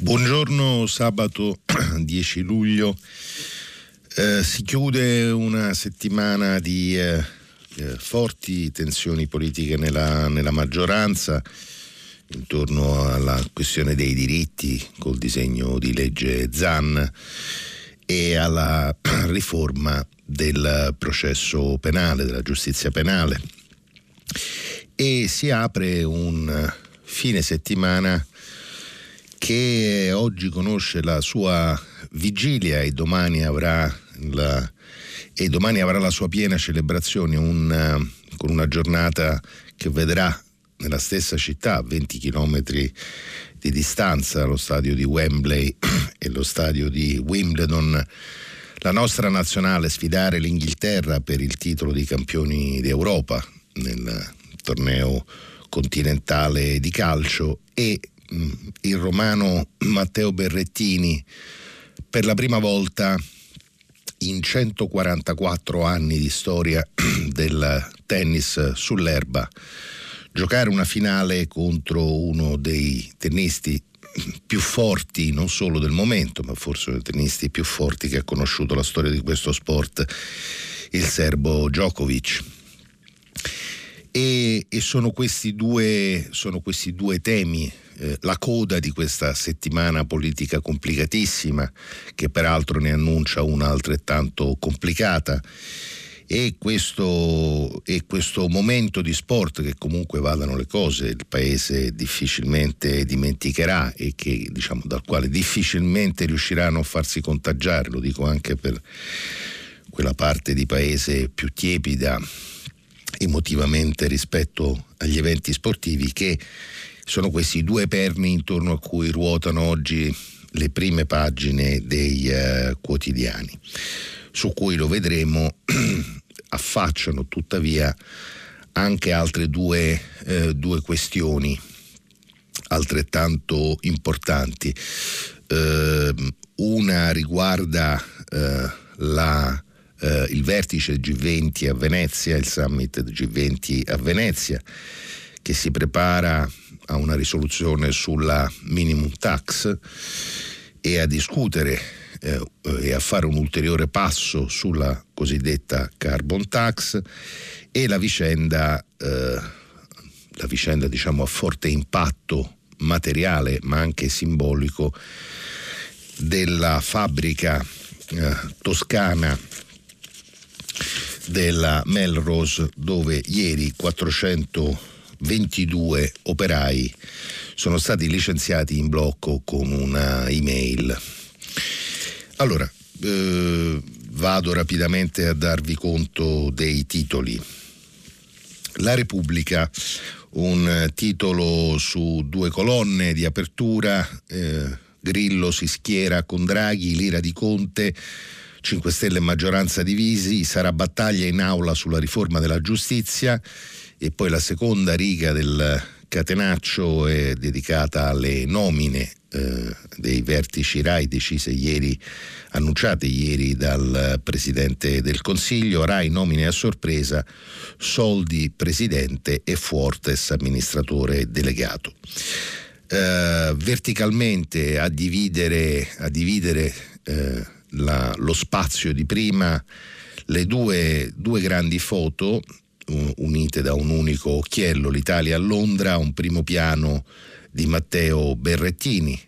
Buongiorno, sabato 10 luglio. Eh, si chiude una settimana di eh, eh, forti tensioni politiche nella, nella maggioranza intorno alla questione dei diritti col disegno di legge ZAN e alla riforma del processo penale, della giustizia penale. E si apre un fine settimana che oggi conosce la sua vigilia e domani avrà la, domani avrà la sua piena celebrazione un, con una giornata che vedrà nella stessa città, a 20 km di distanza, lo stadio di Wembley e lo stadio di Wimbledon, la nostra nazionale sfidare l'Inghilterra per il titolo di campioni d'Europa nel torneo continentale di calcio e il romano Matteo Berrettini per la prima volta in 144 anni di storia del tennis sull'erba giocare una finale contro uno dei tennisti più forti non solo del momento, ma forse uno dei tennisti più forti che ha conosciuto la storia di questo sport, il serbo Djokovic. E, e sono, questi due, sono, questi due, temi eh, la coda di questa settimana politica complicatissima, che peraltro ne annuncia una altrettanto complicata e questo, e questo momento di sport che comunque vadano le cose, il paese difficilmente dimenticherà e che, diciamo, dal quale difficilmente riusciranno a farsi contagiare, lo dico anche per quella parte di paese più tiepida emotivamente rispetto agli eventi sportivi che sono questi due perni intorno a cui ruotano oggi le prime pagine dei uh, quotidiani, su cui lo vedremo affacciano tuttavia anche altre due, eh, due questioni altrettanto importanti. Eh, una riguarda eh, la, eh, il vertice G20 a Venezia, il summit G20 a Venezia, che si prepara a una risoluzione sulla minimum tax e a discutere eh, e a fare un ulteriore passo sulla cosiddetta carbon tax e la vicenda, eh, la vicenda diciamo, a forte impatto materiale ma anche simbolico della fabbrica eh, toscana della Melrose dove ieri 422 operai sono stati licenziati in blocco con una email allora, eh, vado rapidamente a darvi conto dei titoli. La Repubblica, un titolo su due colonne di apertura, eh, Grillo si schiera con Draghi, l'ira di Conte, 5 Stelle e maggioranza divisi, sarà battaglia in aula sulla riforma della giustizia e poi la seconda riga del catenaccio è dedicata alle nomine eh, dei vertici RAI decise ieri, annunciate ieri dal Presidente del Consiglio, RAI nomine a sorpresa, Soldi Presidente e Fuortes amministratore delegato. Eh, verticalmente a dividere, a dividere eh, la, lo spazio di prima le due, due grandi foto unite da un unico occhiello, l'Italia a Londra, un primo piano di Matteo Berrettini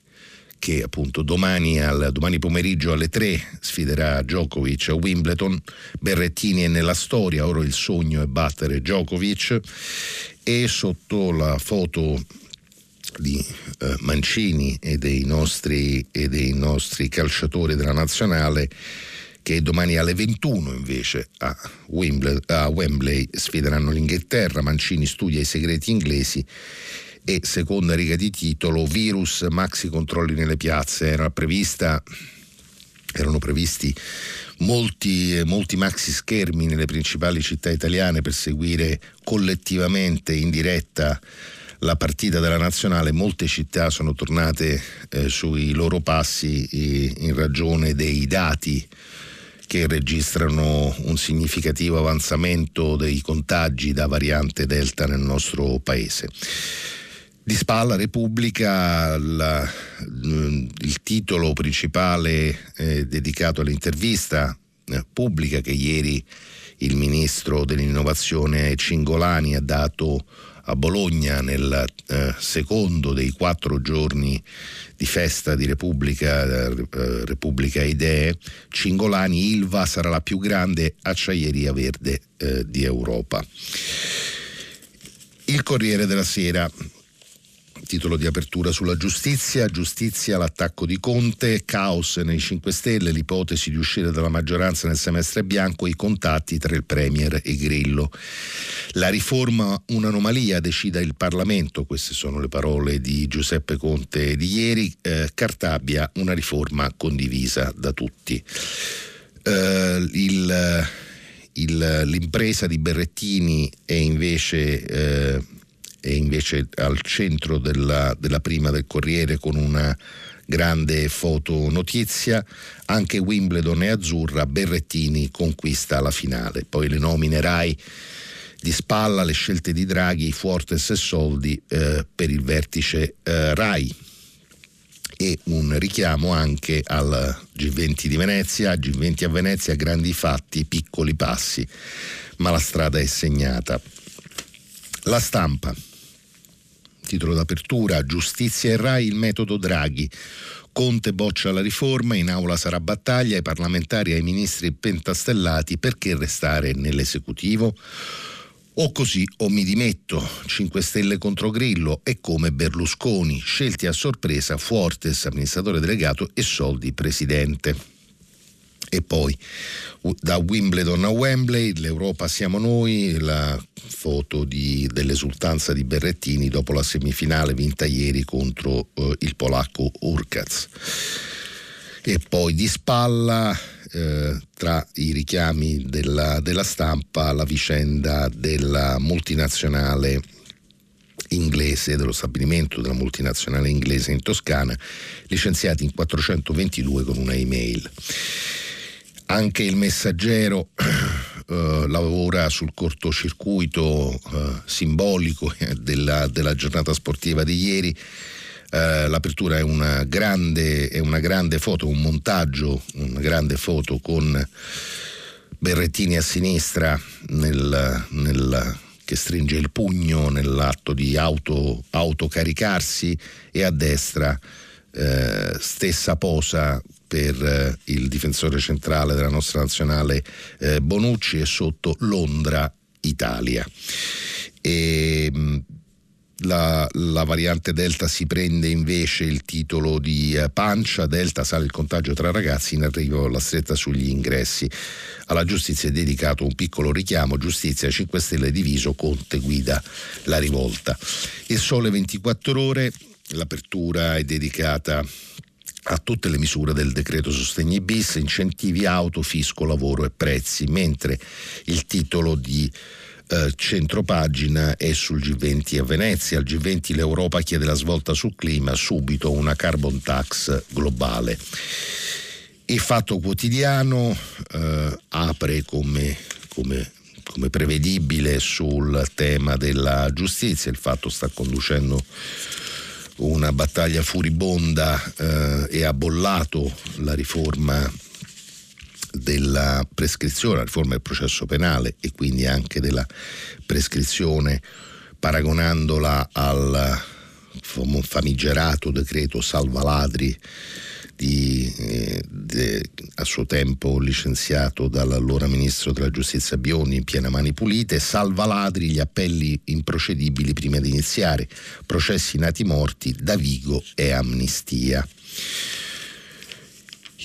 che appunto domani, al, domani, pomeriggio alle 3 sfiderà Djokovic a Wimbledon. Berrettini è nella storia, ora il sogno è battere Djokovic e sotto la foto di eh, Mancini e dei, nostri, e dei nostri calciatori della nazionale che domani alle 21 invece a, Wembley, a Wembley sfideranno l'Inghilterra. Mancini studia i segreti inglesi e seconda riga di titolo virus maxi controlli nelle piazze era prevista erano previsti molti, molti maxi schermi nelle principali città italiane per seguire collettivamente in diretta la partita della nazionale, molte città sono tornate eh, sui loro passi eh, in ragione dei dati che registrano un significativo avanzamento dei contagi da variante Delta nel nostro paese. Di Spalla Repubblica la, il titolo principale eh, dedicato all'intervista eh, pubblica che ieri il ministro dell'innovazione Cingolani ha dato a Bologna nel eh, secondo dei quattro giorni di festa di Repubblica, eh, Repubblica Idee, Cingolani Ilva sarà la più grande acciaieria verde eh, di Europa. Il Corriere della Sera titolo di apertura sulla giustizia, giustizia l'attacco di Conte, caos nei 5 Stelle, l'ipotesi di uscire dalla maggioranza nel semestre bianco, i contatti tra il Premier e Grillo. La riforma un'anomalia, decida il Parlamento, queste sono le parole di Giuseppe Conte di ieri, eh, Cartabia una riforma condivisa da tutti. Eh, il, il, l'impresa di Berrettini è invece eh, è invece al centro della, della prima del Corriere con una grande foto notizia, anche Wimbledon è azzurra, Berrettini conquista la finale, poi le nomine Rai di spalla, le scelte di Draghi, Fuortes e Soldi eh, per il vertice eh, Rai e un richiamo anche al G20 di Venezia, G20 a Venezia, grandi fatti, piccoli passi, ma la strada è segnata. La stampa. Titolo d'apertura, Giustizia e RAI, il metodo Draghi. Conte boccia la riforma, in aula sarà battaglia, ai parlamentari e ai ministri pentastellati, perché restare nell'esecutivo? O così o mi dimetto, 5 Stelle contro Grillo e come Berlusconi, scelti a sorpresa Fortes amministratore delegato e Soldi presidente. E poi da Wimbledon a Wembley, l'Europa siamo noi, la foto di, dell'esultanza di Berrettini dopo la semifinale vinta ieri contro eh, il polacco Urkaz. E poi di spalla, eh, tra i richiami della, della stampa, la vicenda della multinazionale inglese, dello stabilimento della multinazionale inglese in Toscana, licenziati in 422 con una email. Anche il messaggero eh, lavora sul cortocircuito eh, simbolico della, della, giornata sportiva di ieri. Eh, l'apertura è una, grande, è una grande foto, un montaggio, una grande foto con Berrettini a sinistra nel, nel, che stringe il pugno nell'atto di auto, autocaricarsi e a destra eh, stessa posa per eh, il difensore centrale della nostra nazionale eh, Bonucci e sotto Londra, Italia. E, mm, la, la, variante Delta si prende invece il titolo di eh, pancia, Delta sale il contagio tra ragazzi, in arrivo la stretta sugli ingressi. Alla giustizia è dedicato un piccolo richiamo, giustizia 5 Stelle diviso, Conte guida la rivolta. Il sole 24 ore, l'apertura è dedicata a tutte le misure del decreto sostegni bis, incentivi auto, fisco, lavoro e prezzi, mentre il titolo di eh, centropagina è sul G20 a Venezia. Al G20 l'Europa chiede la svolta sul clima, subito una carbon tax globale. Il Fatto Quotidiano eh, apre come, come come prevedibile sul tema della giustizia, il fatto sta conducendo una battaglia furibonda eh, e ha bollato la riforma della prescrizione, la riforma del processo penale e quindi anche della prescrizione paragonandola al famigerato decreto salvaladri di, eh, de, a suo tempo licenziato dall'allora ministro della giustizia Biondi in piena mani pulite, salva ladri gli appelli improcedibili prima di iniziare, processi nati morti, da Vigo e amnistia.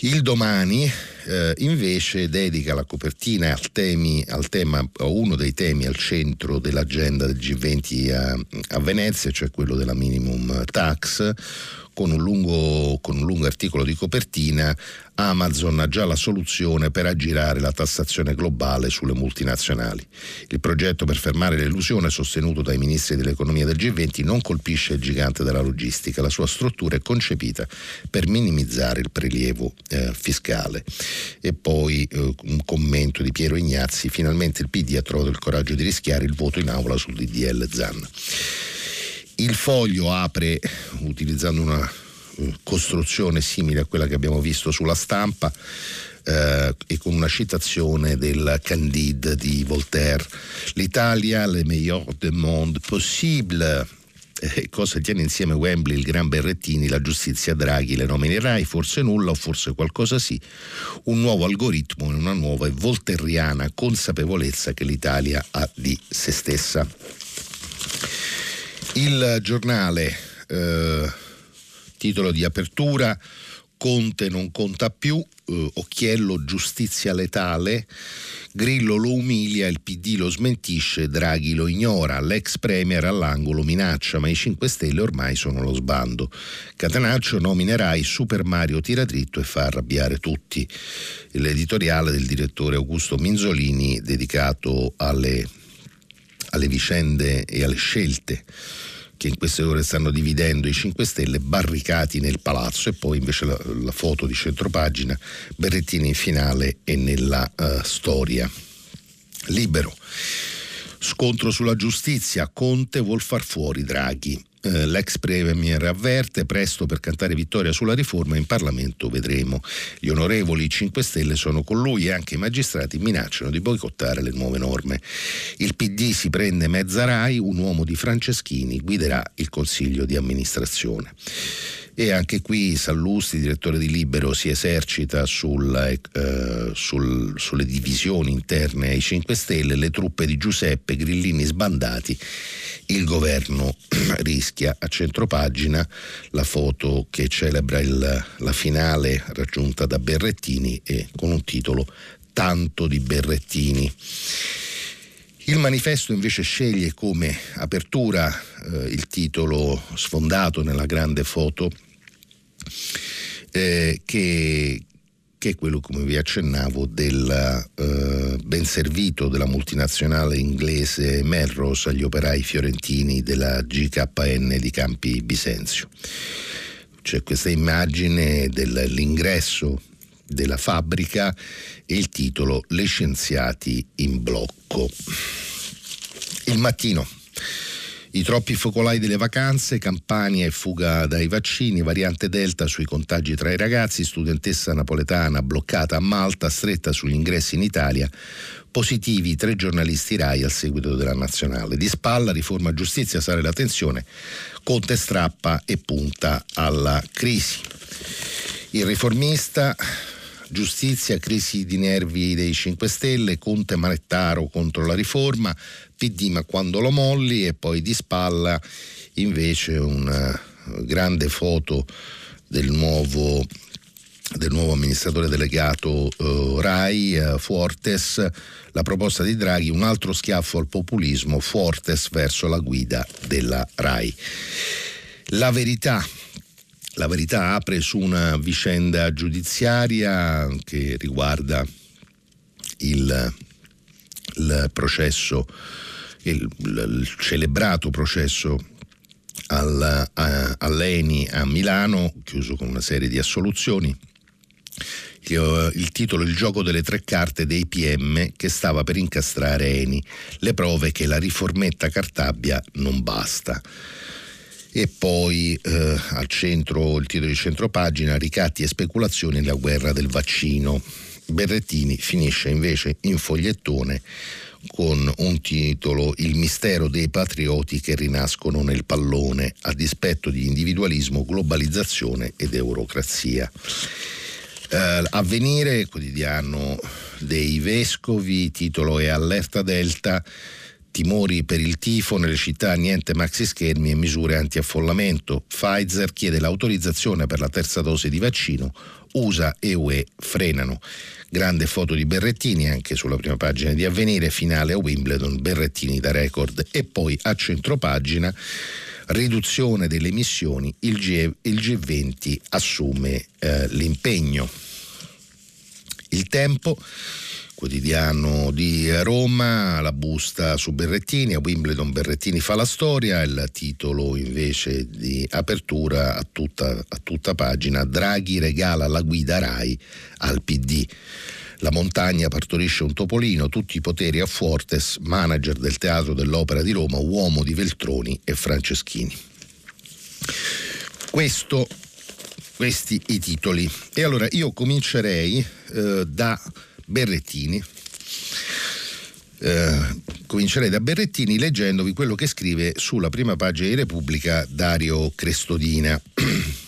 Il domani eh, invece dedica la copertina al, temi, al tema, a uno dei temi al centro dell'agenda del G20 a, a Venezia, cioè quello della minimum tax, con un lungo, con un lungo articolo di copertina Amazon ha già la soluzione per aggirare la tassazione globale sulle multinazionali. Il progetto per fermare l'illusione sostenuto dai ministri dell'economia del G20 non colpisce il gigante della logistica, la sua struttura è concepita per minimizzare il prelievo eh, fiscale. E poi eh, un commento di Piero Ignazzi, finalmente il PD ha trovato il coraggio di rischiare il voto in aula sul DDL Zan. Il foglio apre utilizzando una costruzione simile a quella che abbiamo visto sulla stampa eh, e con una citazione del Candide di Voltaire. L'Italia, le meilleur du monde possible. Eh, cosa tiene insieme Wembley, il Gran Berrettini, la giustizia Draghi, le nomine Rai, forse nulla o forse qualcosa sì, un nuovo algoritmo e una nuova e volterriana consapevolezza che l'Italia ha di se stessa. Il giornale eh, Titolo di apertura Conte non conta più, eh, Occhiello giustizia letale, Grillo lo umilia, il PD lo smentisce, Draghi lo ignora, l'ex premier all'angolo minaccia, ma i 5 Stelle ormai sono lo sbando. Catenaccio nominerai Super Mario tira dritto e fa arrabbiare tutti. L'editoriale del direttore Augusto Minzolini dedicato alle, alle vicende e alle scelte che in queste ore stanno dividendo i 5 Stelle barricati nel palazzo e poi invece la, la foto di centropagina Berrettini in finale e nella uh, storia. Libero. Scontro sulla giustizia, Conte vuol far fuori Draghi. Eh, l'ex premier avverte presto per cantare vittoria sulla riforma in Parlamento vedremo. Gli onorevoli 5 Stelle sono con lui e anche i magistrati minacciano di boicottare le nuove norme. Il PD si prende mezza RAI, un uomo di Franceschini guiderà il consiglio di amministrazione e anche qui Sallusti, direttore di Libero, si esercita sul, eh, sul, sulle divisioni interne ai 5 Stelle, le truppe di Giuseppe, grillini sbandati, il governo rischia a centropagina la foto che celebra il, la finale raggiunta da Berrettini e con un titolo Tanto di Berrettini. Il manifesto invece sceglie come apertura eh, il titolo sfondato nella grande foto eh, che, che, è quello, come vi accennavo, del eh, ben servito della multinazionale inglese Melrose agli operai fiorentini della GKN di Campi Bisenzio. C'è questa immagine dell'ingresso della fabbrica e il titolo Le scienziati in blocco. Il mattino i troppi focolai delle vacanze, Campania e fuga dai vaccini, variante Delta sui contagi tra i ragazzi, studentessa napoletana bloccata a Malta, stretta sugli ingressi in Italia, positivi tre giornalisti RAI al seguito della nazionale. Di spalla, riforma giustizia, sale la tensione, Conte strappa e punta alla crisi. Il riformista giustizia, crisi di nervi dei 5 Stelle, Conte Manettaro contro la riforma, PD ma quando lo molli e poi di spalla invece una eh, grande foto del nuovo del nuovo amministratore delegato uh, RAI, uh, Fuortes, la proposta di Draghi, un altro schiaffo al populismo, Fuortes verso la guida della RAI. La verità, la verità apre su una vicenda giudiziaria che riguarda il, il processo il, il celebrato processo al, a, all'ENI a Milano, chiuso con una serie di assoluzioni. Il, il titolo Il gioco delle tre carte dei PM che stava per incastrare Eni, le prove che la riformetta Cartabia non basta. E poi eh, al centro, il titolo di centropagina, ricatti e speculazioni nella guerra del vaccino. Berrettini finisce invece in fogliettone con un titolo Il mistero dei patrioti che rinascono nel pallone a dispetto di individualismo, globalizzazione ed eurocrazia. Eh, avvenire, quotidiano dei vescovi, titolo è Allerta Delta, Timori per il tifo nelle città, niente maxi schermi e misure anti-affollamento. Pfizer chiede l'autorizzazione per la terza dose di vaccino. USA e UE frenano. Grande foto di Berrettini anche sulla prima pagina di Avvenire, finale a Wimbledon, Berrettini da record. E poi a centropagina riduzione delle emissioni, il, G, il G20 assume eh, l'impegno. Il tempo quotidiano di Roma, la busta su Berrettini, a Wimbledon Berrettini fa la storia, il titolo invece di apertura a tutta, a tutta pagina, Draghi regala la guida RAI al PD. La montagna partorisce un topolino, tutti i poteri a Fuertes, manager del Teatro dell'Opera di Roma, uomo di Veltroni e Franceschini. Questo, questi i titoli. E allora io comincerei eh, da Berrettini. Eh, comincerei da Berrettini leggendovi quello che scrive sulla prima pagina di Repubblica Dario Crestodina.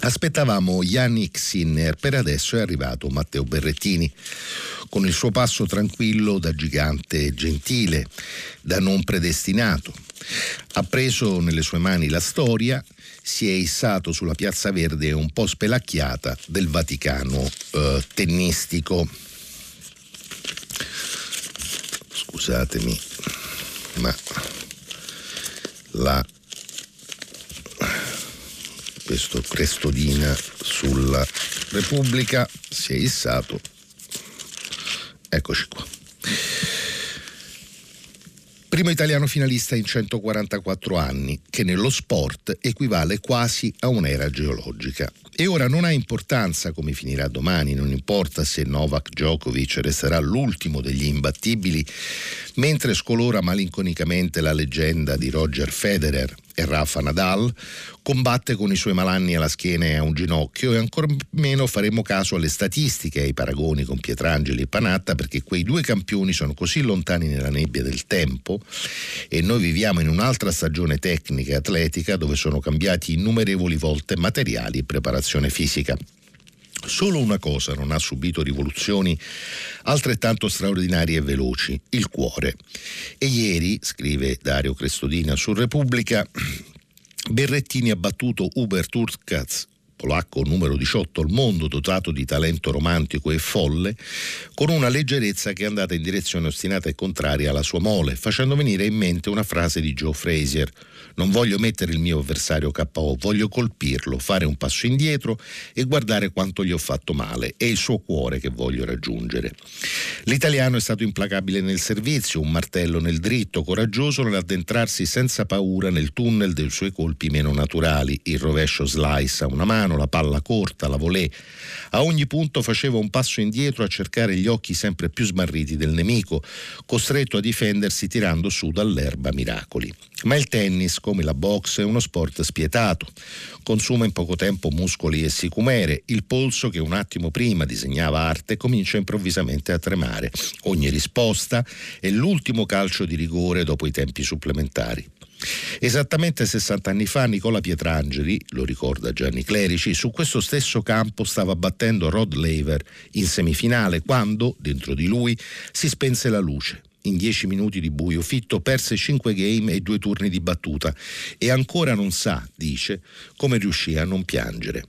Aspettavamo Yannick Sinner, per adesso è arrivato Matteo Berrettini, con il suo passo tranquillo da gigante gentile, da non predestinato. Ha preso nelle sue mani la storia, si è issato sulla piazza verde un po' spelacchiata del Vaticano eh, tennistico. Scusatemi, ma la questo Crestodina sulla Repubblica si è issato. Eccoci qua. Primo italiano finalista in 144 anni, che nello sport equivale quasi a un'era geologica. E ora non ha importanza come finirà domani, non importa se Novak Djokovic resterà l'ultimo degli imbattibili, mentre scolora malinconicamente la leggenda di Roger Federer e Rafa Nadal, combatte con i suoi malanni alla schiena e a un ginocchio e ancor meno faremo caso alle statistiche e ai paragoni con Pietrangeli e Panatta perché quei due campioni sono così lontani nella nebbia del tempo e noi viviamo in un'altra stagione tecnica e atletica dove sono cambiati innumerevoli volte materiali e preparazione fisica. Solo una cosa non ha subito rivoluzioni altrettanto straordinarie e veloci, il cuore. E ieri, scrive Dario Crestodina su Repubblica, Berrettini ha battuto Hubert Urkaz, polacco numero 18 al mondo, dotato di talento romantico e folle, con una leggerezza che è andata in direzione ostinata e contraria alla sua mole, facendo venire in mente una frase di Joe Frazier – non voglio mettere il mio avversario KO, voglio colpirlo, fare un passo indietro e guardare quanto gli ho fatto male. È il suo cuore che voglio raggiungere. L'italiano è stato implacabile nel servizio, un martello nel dritto, coraggioso nell'addentrarsi senza paura nel tunnel dei suoi colpi meno naturali, il rovescio slice a una mano, la palla corta, la volée. A ogni punto faceva un passo indietro a cercare gli occhi sempre più smarriti del nemico, costretto a difendersi tirando su dall'erba miracoli. Ma il tennis, come la box, è uno sport spietato. Consuma in poco tempo muscoli e sicumere. Il polso, che un attimo prima disegnava arte, comincia improvvisamente a tremare. Ogni risposta è l'ultimo calcio di rigore dopo i tempi supplementari. Esattamente 60 anni fa Nicola Pietrangeli, lo ricorda Gianni Clerici, su questo stesso campo stava battendo Rod Laver in semifinale quando, dentro di lui, si spense la luce. In dieci minuti di buio Fitto perse cinque game e due turni di battuta e ancora non sa, dice, come riuscì a non piangere.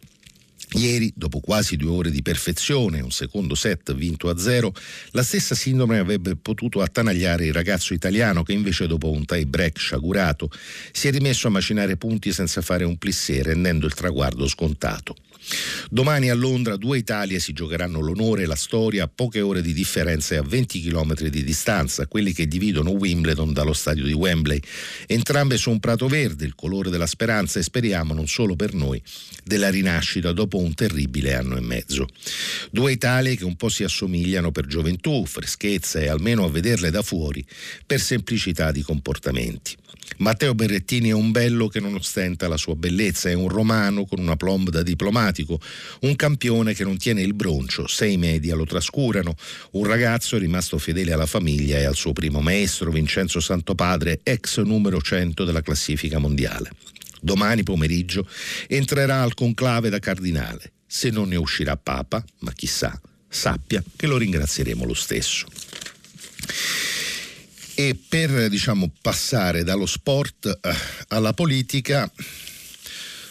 Ieri, dopo quasi due ore di perfezione, un secondo set vinto a zero, la stessa sindrome avrebbe potuto attanagliare il ragazzo italiano che invece dopo un tie break sciagurato si è rimesso a macinare punti senza fare un plissé rendendo il traguardo scontato. Domani a Londra due Italie si giocheranno l'onore e la storia a poche ore di differenza e a 20 km di distanza, quelli che dividono Wimbledon dallo stadio di Wembley. Entrambe su un prato verde, il colore della speranza e speriamo non solo per noi, della rinascita dopo un terribile anno e mezzo. Due Italie che un po' si assomigliano per gioventù, freschezza e almeno a vederle da fuori, per semplicità di comportamenti. Matteo Berrettini è un bello che non ostenta la sua bellezza, è un romano con una plomb da diplomatico, un campione che non tiene il broncio, sei media lo trascurano, un ragazzo rimasto fedele alla famiglia e al suo primo maestro Vincenzo Santopadre, ex numero 100 della classifica mondiale. Domani pomeriggio entrerà al conclave da cardinale. Se non ne uscirà papa, ma chissà, sappia che lo ringrazieremo lo stesso. E per diciamo, passare dallo sport eh, alla politica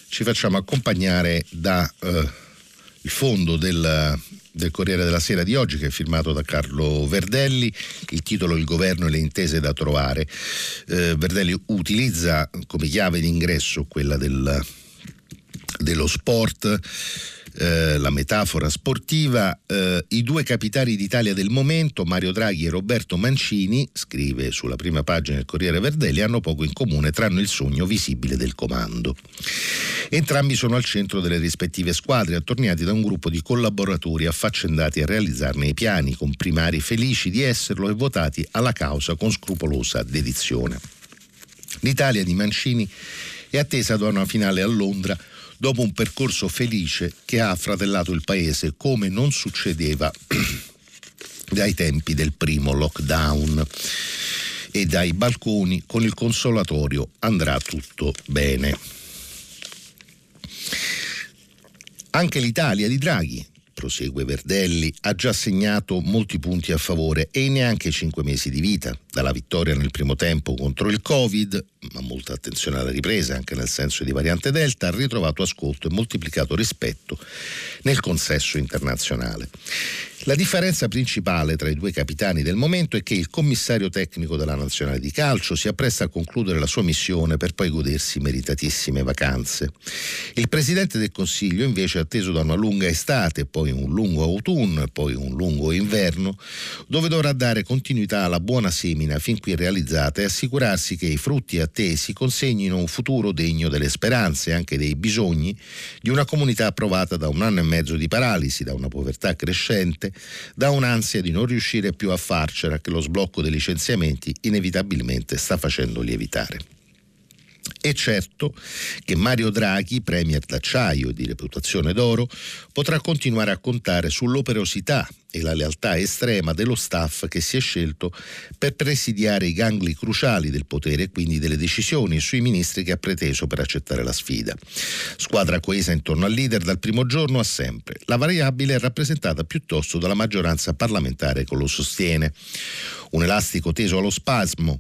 ci facciamo accompagnare dal eh, fondo del, del Corriere della Sera di oggi che è firmato da Carlo Verdelli, il titolo Il governo e le intese da trovare. Eh, Verdelli utilizza come chiave d'ingresso quella del, dello sport eh, la metafora sportiva, eh, i due capitani d'Italia del momento, Mario Draghi e Roberto Mancini, scrive sulla prima pagina del Corriere Verdelli, hanno poco in comune tranne il sogno visibile del comando. Entrambi sono al centro delle rispettive squadre, attorniati da un gruppo di collaboratori affaccendati a realizzarne i piani, con primari felici di esserlo e votati alla causa con scrupolosa dedizione. L'Italia di Mancini è attesa da una finale a Londra dopo un percorso felice che ha affratellato il paese come non succedeva dai tempi del primo lockdown e dai balconi con il consolatorio andrà tutto bene. Anche l'Italia di Draghi prosegue Verdelli, ha già segnato molti punti a favore e neanche cinque mesi di vita, dalla vittoria nel primo tempo contro il Covid, ma molta attenzione alla ripresa anche nel senso di variante Delta, ha ritrovato ascolto e moltiplicato rispetto nel consesso internazionale. La differenza principale tra i due capitani del momento è che il commissario tecnico della nazionale di calcio si appresta a concludere la sua missione per poi godersi meritatissime vacanze. Il presidente del Consiglio invece è atteso da una lunga estate, poi un lungo autunno e poi un lungo inverno, dove dovrà dare continuità alla buona semina fin qui realizzata e assicurarsi che i frutti attesi consegnino un futuro degno delle speranze e anche dei bisogni di una comunità approvata da un anno e mezzo di paralisi, da una povertà crescente da un'ansia di non riuscire più a farcela che lo sblocco dei licenziamenti inevitabilmente sta facendo lievitare. È certo che Mario Draghi, premier d'acciaio e di reputazione d'oro, potrà continuare a contare sull'operosità e la lealtà estrema dello staff che si è scelto per presidiare i gangli cruciali del potere e quindi delle decisioni sui ministri che ha preteso per accettare la sfida. Squadra coesa intorno al leader dal primo giorno a sempre. La variabile è rappresentata piuttosto dalla maggioranza parlamentare che lo sostiene. Un elastico teso allo spasmo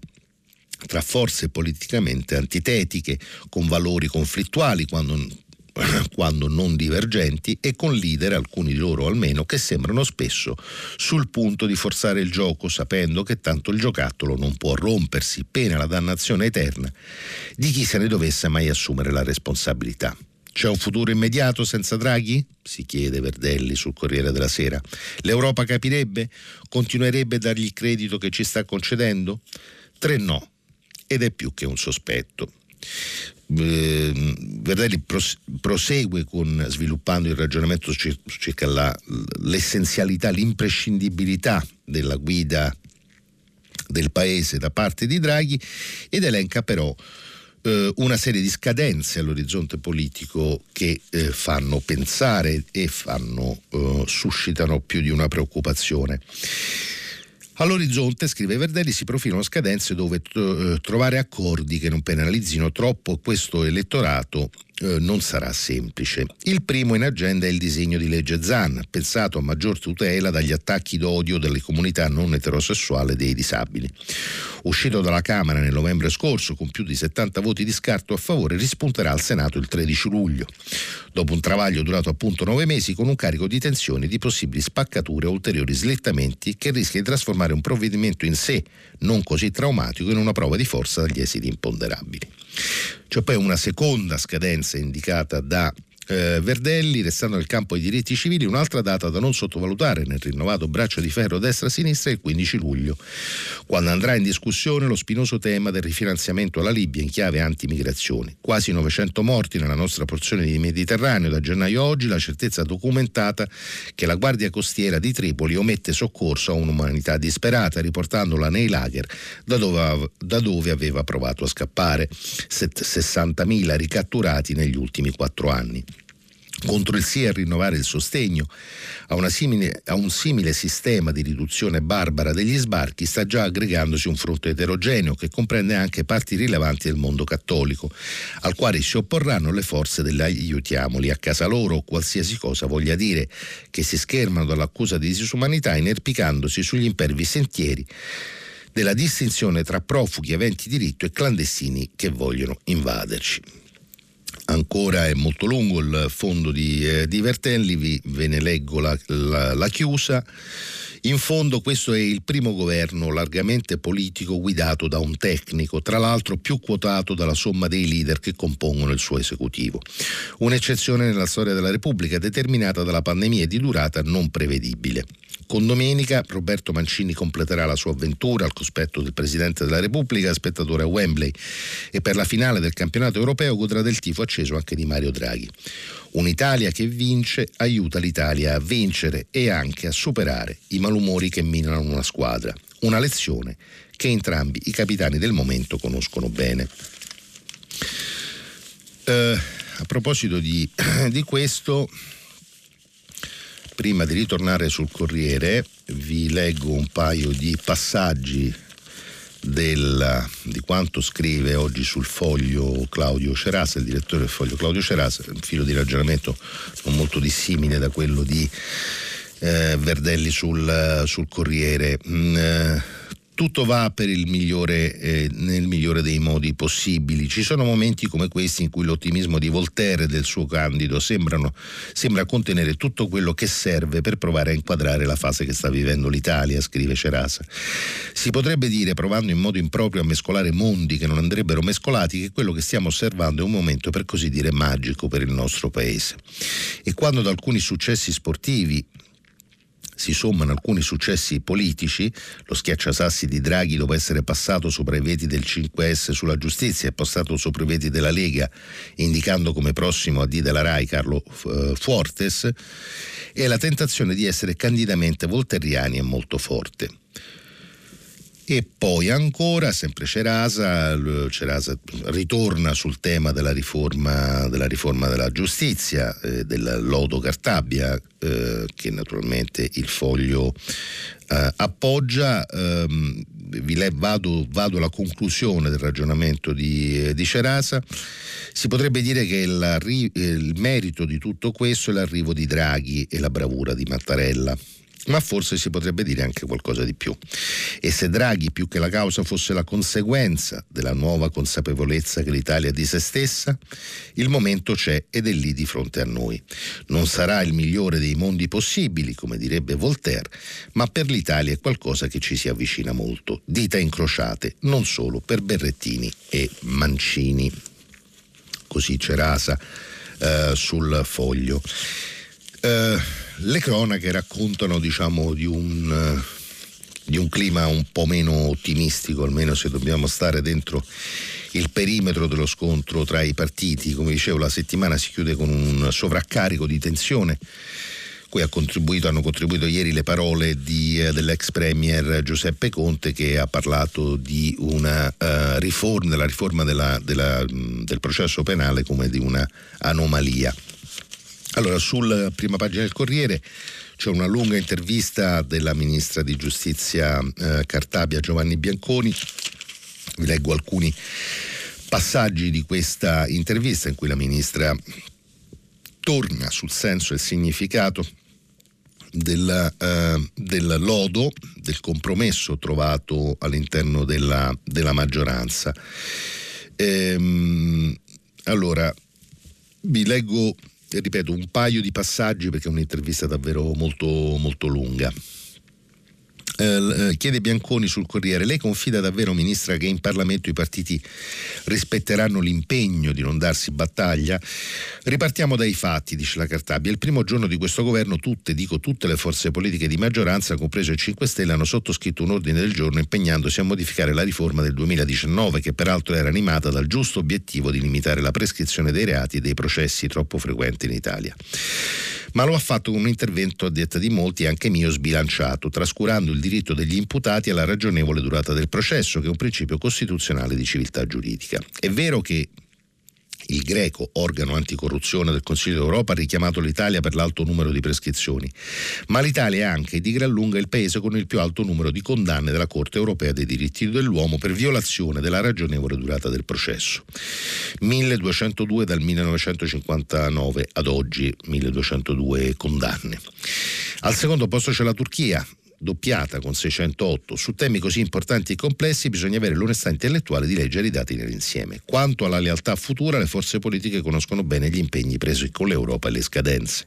tra forze politicamente antitetiche, con valori conflittuali quando, quando non divergenti e con leader, alcuni di loro almeno, che sembrano spesso sul punto di forzare il gioco sapendo che tanto il giocattolo non può rompersi, pena la dannazione eterna di chi se ne dovesse mai assumere la responsabilità. C'è un futuro immediato senza Draghi? si chiede Verdelli sul Corriere della Sera. L'Europa capirebbe? Continuerebbe a dargli il credito che ci sta concedendo? Tre no ed è più che un sospetto. Eh, Verdelli prosegue con, sviluppando il ragionamento circa la, l'essenzialità, l'imprescindibilità della guida del paese da parte di Draghi ed elenca però eh, una serie di scadenze all'orizzonte politico che eh, fanno pensare e fanno, eh, suscitano più di una preoccupazione. All'orizzonte, scrive Verdelli, si profilano scadenze dove eh, trovare accordi che non penalizzino troppo questo elettorato eh, non sarà semplice. Il primo in agenda è il disegno di legge ZAN, pensato a maggior tutela dagli attacchi d'odio delle comunità non eterosessuali dei disabili. Uscito dalla Camera nel novembre scorso con più di 70 voti di scarto a favore, rispunterà al Senato il 13 luglio, dopo un travaglio durato appunto nove mesi con un carico di tensioni, di possibili spaccature e ulteriori slittamenti che rischia di trasformare un provvedimento in sé non così traumatico in una prova di forza dagli esiti imponderabili. C'è poi una seconda scadenza indicata da eh, Verdelli, restando nel campo dei diritti civili, un'altra data da non sottovalutare nel rinnovato braccio di ferro destra-sinistra è il 15 luglio, quando andrà in discussione lo spinoso tema del rifinanziamento alla Libia in chiave anti-migrazioni. Quasi 900 morti nella nostra porzione di Mediterraneo da gennaio a oggi, la certezza documentata che la Guardia Costiera di Tripoli omette soccorso a un'umanità disperata, riportandola nei lager da dove, da dove aveva provato a scappare. 60.000 ricatturati negli ultimi quattro anni contro il sì a rinnovare il sostegno a, simile, a, un simile sistema di riduzione barbara degli sbarchi sta già aggregandosi un fronte eterogeneo che comprende anche parti rilevanti del mondo cattolico, al quale si opporranno le forze dell'aiutiamoli a casa loro, qualsiasi cosa voglia dire, che si schermano dall'accusa di disumanità inerpicandosi sugli impervi sentieri della distinzione tra profughi aventi diritto e clandestini che vogliono invaderci. Ancora è molto lungo il fondo di, eh, di Vertelli, vi, ve ne leggo la, la, la chiusa. In fondo questo è il primo governo largamente politico guidato da un tecnico, tra l'altro più quotato dalla somma dei leader che compongono il suo esecutivo. Un'eccezione nella storia della Repubblica determinata dalla pandemia di durata non prevedibile. Con domenica Roberto Mancini completerà la sua avventura al cospetto del Presidente della Repubblica, spettatore a Wembley, e per la finale del campionato europeo godrà del tifo acceso anche di Mario Draghi. Un'Italia che vince aiuta l'Italia a vincere e anche a superare i malumori che minano una squadra. Una lezione che entrambi i capitani del momento conoscono bene. Eh, a proposito di, di questo, prima di ritornare sul Corriere, vi leggo un paio di passaggi del, di quanto scrive oggi sul foglio Claudio Cerasa, il direttore del foglio Claudio Cerasa, un filo di ragionamento non molto dissimile da quello di eh, Verdelli sul, sul Corriere. Mm, eh, tutto va per il migliore, eh, nel migliore dei modi possibili. Ci sono momenti come questi in cui l'ottimismo di Voltaire e del suo Candido sembrano, sembra contenere tutto quello che serve per provare a inquadrare la fase che sta vivendo l'Italia, scrive Cerasa. Si potrebbe dire, provando in modo improprio a mescolare mondi che non andrebbero mescolati, che quello che stiamo osservando è un momento per così dire magico per il nostro paese. E quando da alcuni successi sportivi si sommano alcuni successi politici, lo schiacciasassi di Draghi dopo essere passato sopra i veti del 5S sulla giustizia e passato sopra i veti della Lega, indicando come prossimo a D della RAI Carlo eh, Fuortes, e la tentazione di essere candidamente volterriani è molto forte. E poi ancora, sempre Cerasa, Cerasa ritorna sul tema della riforma della, riforma della giustizia, eh, del lodo Cartabia, eh, che naturalmente il foglio eh, appoggia. Ehm, le, vado, vado, alla conclusione del ragionamento di, di Cerasa. Si potrebbe dire che il merito di tutto questo è l'arrivo di Draghi e la bravura di Mattarella ma forse si potrebbe dire anche qualcosa di più. E se Draghi più che la causa fosse la conseguenza della nuova consapevolezza che l'Italia è di se stessa, il momento c'è ed è lì di fronte a noi. Non sarà il migliore dei mondi possibili, come direbbe Voltaire, ma per l'Italia è qualcosa che ci si avvicina molto. Dita incrociate, non solo per Berrettini e Mancini. Così Cerasa eh, sul foglio. Eh, le cronache raccontano diciamo, di, un, di un clima un po' meno ottimistico, almeno se dobbiamo stare dentro il perimetro dello scontro tra i partiti. Come dicevo, la settimana si chiude con un sovraccarico di tensione cui contribuito, hanno contribuito ieri le parole di, eh, dell'ex premier Giuseppe Conte che ha parlato una uh, riforma, della riforma della, della, del processo penale come di una anomalia. Allora, sulla prima pagina del Corriere c'è una lunga intervista della ministra di giustizia eh, Cartabia Giovanni Bianconi. Vi leggo alcuni passaggi di questa intervista in cui la ministra torna sul senso e il significato del, eh, del, lodo, del compromesso trovato all'interno della, della maggioranza. Ehm, allora, vi leggo ripeto, un paio di passaggi perché è un'intervista davvero molto, molto lunga. Eh, eh, chiede Bianconi sul Corriere, lei confida davvero, Ministra, che in Parlamento i partiti rispetteranno l'impegno di non darsi battaglia? Ripartiamo dai fatti, dice la Cartabia. Il primo giorno di questo governo tutte, dico tutte le forze politiche di maggioranza, compreso il 5 Stelle, hanno sottoscritto un ordine del giorno impegnandosi a modificare la riforma del 2019, che peraltro era animata dal giusto obiettivo di limitare la prescrizione dei reati e dei processi troppo frequenti in Italia ma lo ha fatto con un intervento a detta di molti, anche mio, sbilanciato, trascurando il diritto degli imputati alla ragionevole durata del processo, che è un principio costituzionale di civiltà giuridica. È vero che il greco, organo anticorruzione del Consiglio d'Europa, ha richiamato l'Italia per l'alto numero di prescrizioni, ma l'Italia è anche di gran lunga il paese con il più alto numero di condanne della Corte europea dei diritti dell'uomo per violazione della ragionevole durata del processo. 1202 dal 1959 ad oggi, 1202 condanne. Al secondo posto c'è la Turchia, doppiata con 608. Su temi così importanti e complessi bisogna avere l'onestà intellettuale di leggere i dati nell'insieme. Quanto alla lealtà futura, le forze politiche conoscono bene gli impegni presi con l'Europa e le scadenze.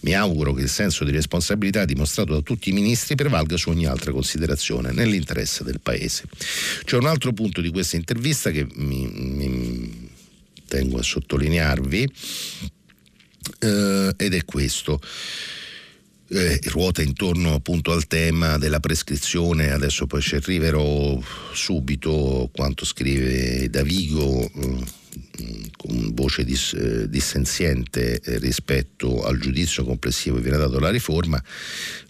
Mi auguro che il senso di responsabilità dimostrato da tutti i ministri prevalga su ogni altra considerazione nell'interesse del Paese. C'è un altro punto di questa intervista che mi, mi tengo a sottolinearvi eh, ed è questo. Eh, ruota intorno appunto al tema della prescrizione, adesso poi ci arriverò subito quanto scrive Davigo eh, con voce dis, eh, dissenziente rispetto al giudizio complessivo che viene dato alla riforma,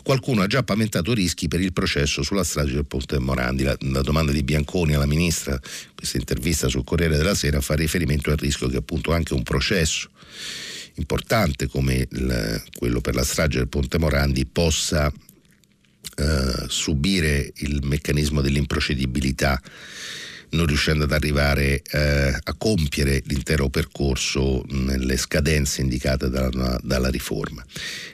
qualcuno ha già paventato rischi per il processo sulla strage del Ponte Morandi. La, la, domanda di Bianconi alla ministra, questa intervista sul Corriere della Sera, fa riferimento al rischio che appunto anche un processo importante come il, quello per la strage del Ponte Morandi possa eh, subire il meccanismo dell'improcedibilità non riuscendo ad arrivare eh, a compiere l'intero percorso nelle scadenze indicate dalla, dalla riforma.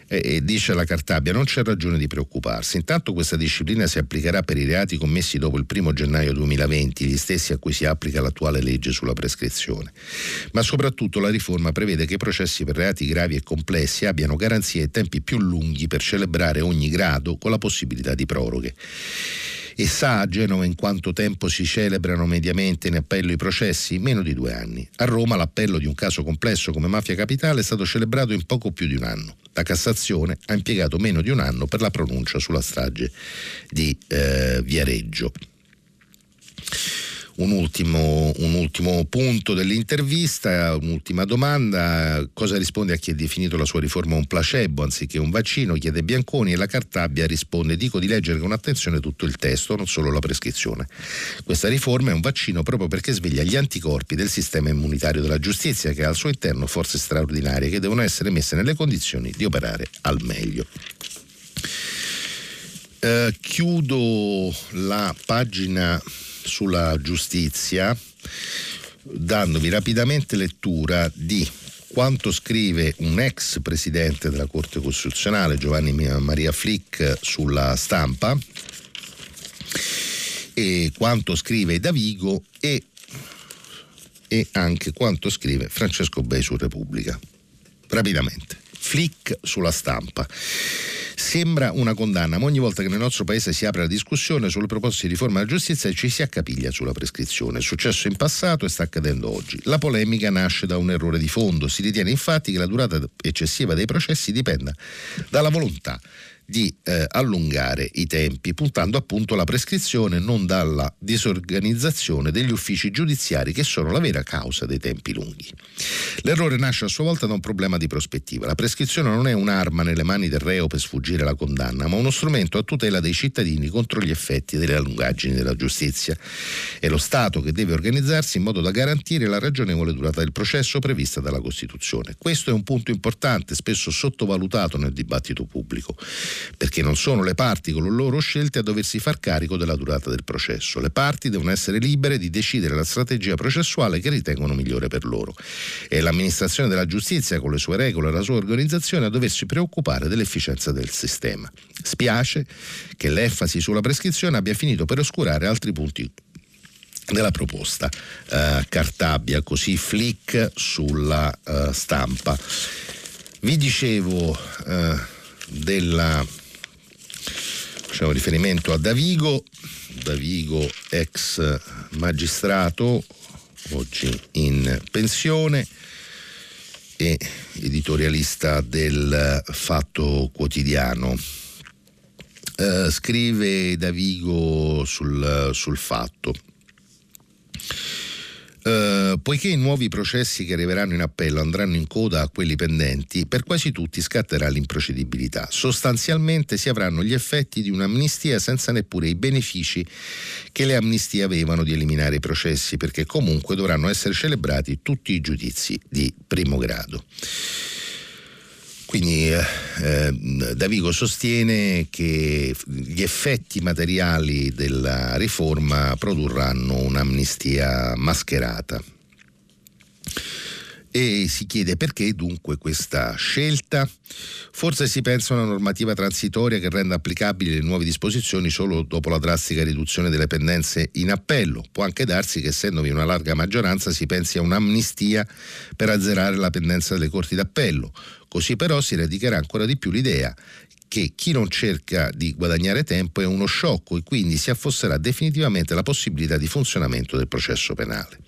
E, e dice la Cartabia non c'è ragione di preoccuparsi, intanto questa disciplina si applicherà per i reati commessi dopo il 1 gennaio 2020, gli stessi a cui si applica l'attuale legge sulla prescrizione, ma soprattutto la riforma prevede che i processi per reati gravi e complessi abbiano garanzie e tempi più lunghi per celebrare ogni grado con la possibilità di proroghe e sa a Genova in quanto tempo si celebrano mediamente in appello i processi? Meno di due anni. A Roma l'appello di un caso complesso come Mafia Capitale è stato celebrato in poco più di un anno. La Cassazione ha impiegato meno di un anno per la pronuncia sulla strage di eh, Viareggio un ultimo, un ultimo, punto dell'intervista, un'ultima domanda. Cosa risponde a chi ha definito la sua riforma un placebo anziché un vaccino? Chiede Bianconi e la Cartabbia risponde dico di leggere con attenzione tutto il testo, non solo la prescrizione. Questa riforma è un vaccino proprio perché sveglia gli anticorpi del sistema immunitario della giustizia che ha al suo interno forze straordinarie che devono essere messe nelle condizioni di operare al meglio. Uh, chiudo la pagina sulla giustizia dandovi rapidamente lettura di quanto scrive un ex presidente della Corte Costituzionale, Giovanni Maria Flick, sulla stampa, e quanto scrive Davigo e, e anche quanto scrive Francesco Bei su Repubblica. Rapidamente. Flick sulla stampa. Sembra una condanna, ma ogni volta che nel nostro paese si apre la discussione sulle proposte di riforma della giustizia ci si accapiglia sulla prescrizione. È successo in passato e sta accadendo oggi. La polemica nasce da un errore di fondo. Si ritiene infatti che la durata eccessiva dei processi dipenda dalla volontà di eh, allungare i tempi, puntando appunto alla prescrizione non dalla disorganizzazione degli uffici giudiziari che sono la vera causa dei tempi lunghi. L'errore nasce a sua volta da un problema di prospettiva. La prescrizione non è un'arma nelle mani del reo per sfuggire alla condanna, ma uno strumento a tutela dei cittadini contro gli effetti delle allungaggini della giustizia. È lo Stato che deve organizzarsi in modo da garantire la ragionevole durata del processo prevista dalla Costituzione. Questo è un punto importante, spesso sottovalutato nel dibattito pubblico perché non sono le parti con le loro scelte a doversi far carico della durata del processo. Le parti devono essere libere di decidere la strategia processuale che ritengono migliore per loro. È l'amministrazione della giustizia, con le sue regole e la sua organizzazione, a doversi preoccupare dell'efficienza del sistema. Spiace che l'enfasi sulla prescrizione abbia finito per oscurare altri punti della proposta uh, Cartabia, così flick sulla uh, stampa. Vi dicevo uh, della facciamo riferimento a Davigo, Davigo ex magistrato, oggi in pensione e editorialista del Fatto Quotidiano. Uh, scrive Davigo sul, sul fatto. Uh, poiché i nuovi processi che arriveranno in appello andranno in coda a quelli pendenti, per quasi tutti scatterà l'improcedibilità. Sostanzialmente si avranno gli effetti di un'amnistia senza neppure i benefici che le amnistie avevano di eliminare i processi, perché comunque dovranno essere celebrati tutti i giudizi di primo grado. Quindi eh, eh, Davigo sostiene che gli effetti materiali della riforma produrranno un'amnistia mascherata. E si chiede perché dunque questa scelta? Forse si pensa a una normativa transitoria che renda applicabili le nuove disposizioni solo dopo la drastica riduzione delle pendenze in appello. Può anche darsi che essendovi una larga maggioranza si pensi a un'amnistia per azzerare la pendenza delle corti d'appello. Così però si radicherà ancora di più l'idea che chi non cerca di guadagnare tempo è uno sciocco e quindi si affosserà definitivamente la possibilità di funzionamento del processo penale.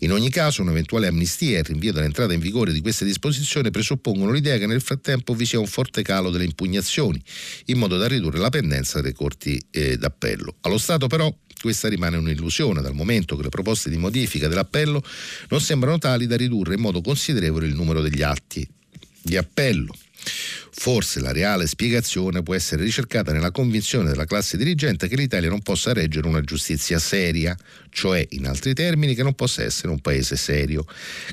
In ogni caso, un'eventuale amnistia e il rinvio dell'entrata in vigore di queste disposizioni presuppongono l'idea che nel frattempo vi sia un forte calo delle impugnazioni, in modo da ridurre la pendenza dei corti eh, d'appello. Allo Stato però questa rimane un'illusione dal momento che le proposte di modifica dell'appello non sembrano tali da ridurre in modo considerevole il numero degli atti di appello. Forse la reale spiegazione può essere ricercata nella convinzione della classe dirigente che l'Italia non possa reggere una giustizia seria, cioè in altri termini che non possa essere un paese serio.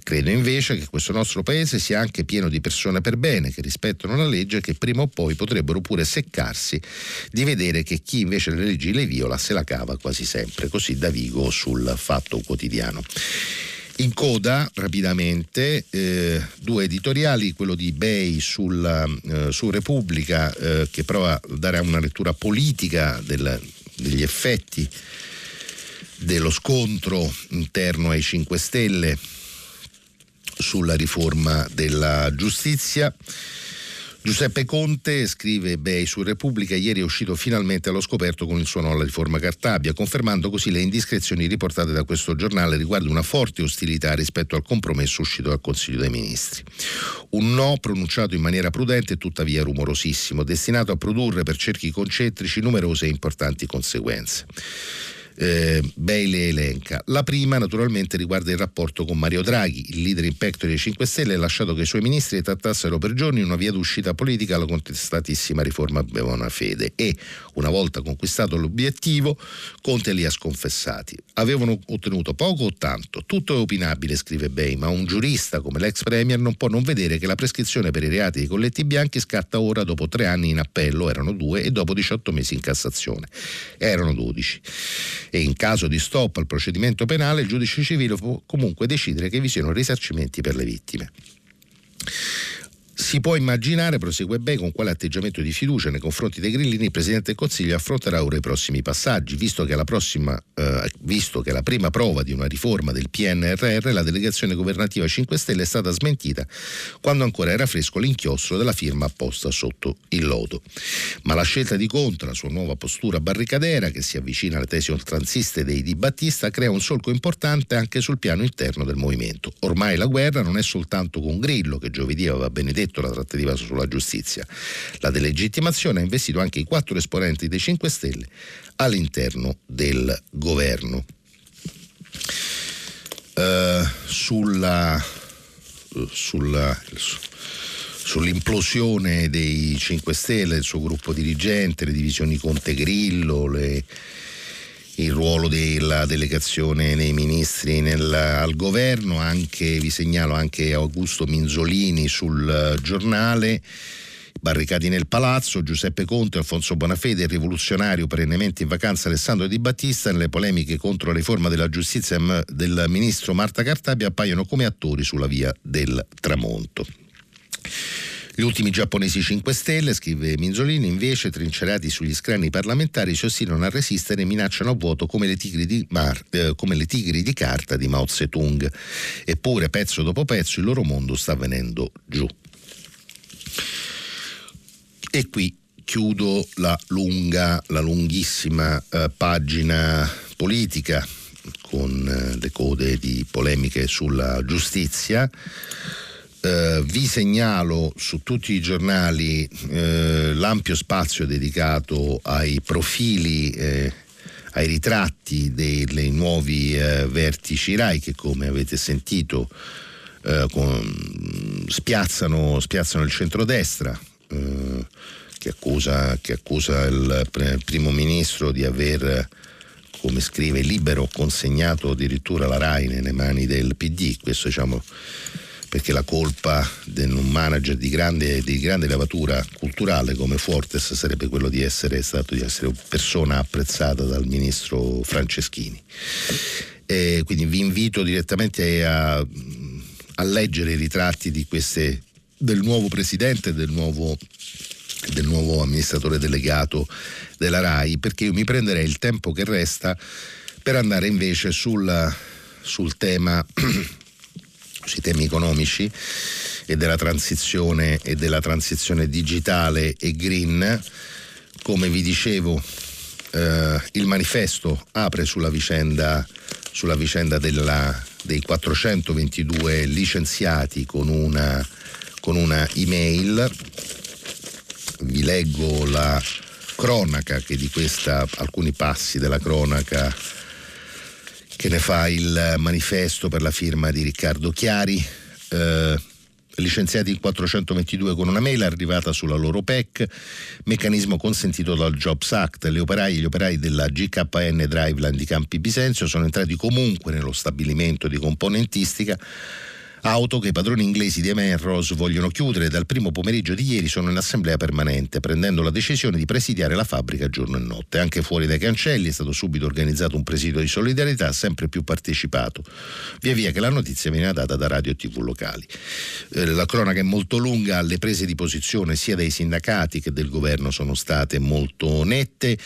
Credo invece che questo nostro paese sia anche pieno di persone per bene che rispettano la legge e che prima o poi potrebbero pure seccarsi di vedere che chi invece le leggi le viola se la cava quasi sempre. Così da Vigo sul Fatto Quotidiano. In coda, rapidamente, eh, due editoriali, quello di Bay sulla, eh, su Repubblica, eh, che prova a dare una lettura politica del, degli effetti dello scontro interno ai 5 Stelle sulla riforma della giustizia. Giuseppe Conte, scrive Bei su Repubblica, ieri è uscito finalmente allo scoperto con il suo no alla riforma Cartabia, confermando così le indiscrezioni riportate da questo giornale riguardo una forte ostilità rispetto al compromesso uscito dal Consiglio dei Ministri. Un no pronunciato in maniera prudente e tuttavia rumorosissimo, destinato a produrre per cerchi concentrici numerose e importanti conseguenze eh, le elenca. La prima naturalmente riguarda il rapporto con Mario Draghi, il leader in pectore dei 5 Stelle, ha lasciato che i suoi ministri trattassero per giorni una via d'uscita politica alla contestatissima riforma Bevona Fede e, una volta conquistato l'obiettivo, Conte li ha sconfessati. Avevano ottenuto poco o tanto, tutto è opinabile, scrive Bei, ma un giurista come l'ex premier non può non vedere che la prescrizione per i reati dei colletti bianchi scatta ora dopo tre anni in appello, erano due, e dopo 18 mesi in Cassazione, erano 12 e in caso di stop al procedimento penale il giudice civile può comunque decidere che vi siano risarcimenti per le vittime. Si può immaginare, prosegue Bey, con quale atteggiamento di fiducia nei confronti dei grillini il Presidente del Consiglio affronterà ora i prossimi passaggi, visto che, prossima, eh, visto che la prima prova di una riforma del PNRR, la delegazione governativa 5 Stelle, è stata smentita quando ancora era fresco l'inchiostro della firma apposta sotto il lodo. Ma la scelta di Conte, la sua nuova postura barricadera, che si avvicina alle tesi oltranziste dei Di Battista, crea un solco importante anche sul piano interno del movimento. Ormai la guerra non è soltanto con Grillo, che giovedì aveva benedetto detto la trattativa sulla giustizia. La delegittimazione ha investito anche i quattro esponenti dei 5 Stelle all'interno del governo. Uh, sulla, sulla, sull'implosione dei 5 Stelle, il suo gruppo dirigente, le divisioni Conte Grillo, le, il ruolo della delegazione dei ministri nel, al governo, anche, vi segnalo anche Augusto Minzolini sul giornale. Barricati nel palazzo, Giuseppe Conte, Alfonso Bonafede, il rivoluzionario perennemente in vacanza Alessandro Di Battista, nelle polemiche contro la riforma della giustizia del ministro Marta Cartabia appaiono come attori sulla via del tramonto. Gli ultimi giapponesi 5 Stelle, scrive Minzolini, invece, trincerati sugli scranni parlamentari, si ostinano a resistere e minacciano a vuoto come le, di Mar, eh, come le tigri di carta di Mao Zedong. Eppure, pezzo dopo pezzo, il loro mondo sta venendo giù. E qui chiudo la lunga, la lunghissima eh, pagina politica con eh, le code di polemiche sulla giustizia. Eh, vi segnalo su tutti i giornali eh, l'ampio spazio dedicato ai profili, eh, ai ritratti dei nuovi eh, vertici RAI che come avete sentito eh, con, spiazzano, spiazzano, il centrodestra. Eh, che accusa, che accusa il primo ministro di aver come scrive libero consegnato addirittura la RAI nelle mani del PD questo diciamo perché la colpa di un manager di grande, di grande levatura culturale come Fortes sarebbe quello di essere stato di essere persona apprezzata dal ministro Franceschini. E quindi vi invito direttamente a a leggere i ritratti queste, del nuovo presidente del nuovo, del nuovo amministratore delegato della RAI, perché io mi prenderei il tempo che resta per andare invece sul, sul tema, sui temi economici e della transizione e della transizione digitale e green. Come vi dicevo, eh, il manifesto apre sulla vicenda, sulla vicenda della, dei 422 licenziati con una, con una email. Vi leggo la cronaca che di questa, alcuni passi della cronaca che ne fa il manifesto per la firma di Riccardo Chiari. Eh, licenziati in 422 con una mail arrivata sulla loro PEC, meccanismo consentito dal Jobs Act. Le operai gli operai della GKN Driveline di Campi Bisenzio sono entrati comunque nello stabilimento di componentistica Auto che i padroni inglesi di Emenros vogliono chiudere dal primo pomeriggio di ieri sono in assemblea permanente, prendendo la decisione di presidiare la fabbrica giorno e notte. Anche fuori dai cancelli è stato subito organizzato un presidio di solidarietà sempre più partecipato, via via che la notizia viene data da radio e tv locali. Eh, la cronaca è molto lunga, le prese di posizione sia dei sindacati che del governo sono state molto nette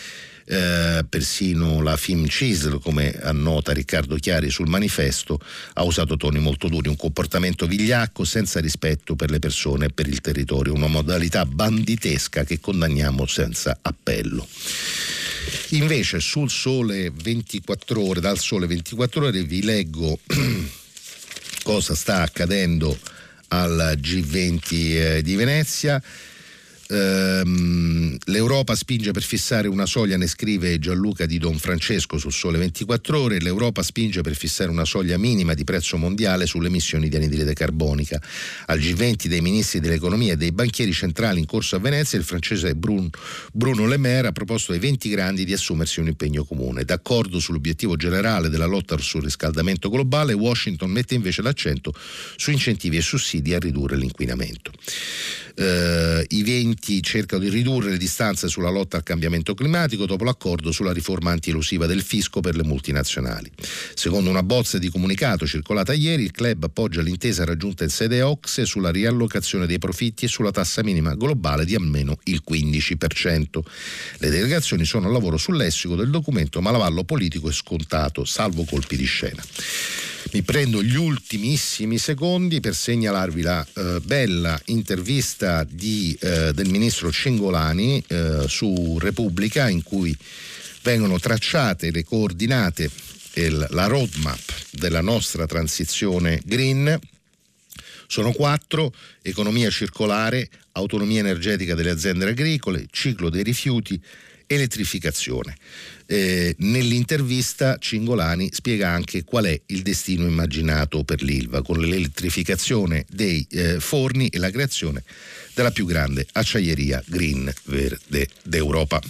eh, persino la Film CISL, come annota Riccardo Chiari sul manifesto, ha usato toni molto duri, un comportamento vigliacco senza rispetto per le persone e per il territorio, una modalità banditesca che condanniamo senza appello. Invece sul sole 24 ore, dal sole 24 ore vi leggo cosa sta accadendo al G20 eh, di Venezia. Ehm, L'Europa spinge per fissare una soglia, ne scrive Gianluca di Don Francesco sul Sole 24 Ore. L'Europa spinge per fissare una soglia minima di prezzo mondiale sulle emissioni di anidride carbonica. Al G20 dei ministri dell'economia e dei banchieri centrali in corso a Venezia, il francese Bruno, Bruno Le Maire ha proposto ai 20 grandi di assumersi un impegno comune. D'accordo sull'obiettivo generale della lotta sul riscaldamento globale, Washington mette invece l'accento su incentivi e sussidi a ridurre l'inquinamento eh, i venti cercano di ridurre le distanze sulla lotta al cambiamento climatico dopo l'accordo sulla riforma antielusiva del fisco per le multinazionali. Secondo una bozza di comunicato circolata ieri, il club appoggia l'intesa raggiunta in sede OXE sulla riallocazione dei profitti e sulla tassa minima globale di almeno il 15%. Le delegazioni sono al lavoro sul lessico del documento, ma l'avallo politico è scontato, salvo colpi di scena. Mi prendo gli ultimissimi secondi per segnalarvi la eh, bella intervista di, eh, del ministro Cingolani eh, su Repubblica in cui vengono tracciate le coordinate e la roadmap della nostra transizione green. Sono quattro, economia circolare, autonomia energetica delle aziende agricole, ciclo dei rifiuti, elettrificazione. Eh, nell'intervista Cingolani spiega anche qual è il destino immaginato per l'Ilva con l'elettrificazione dei eh, forni e la creazione della più grande acciaieria green verde d'Europa.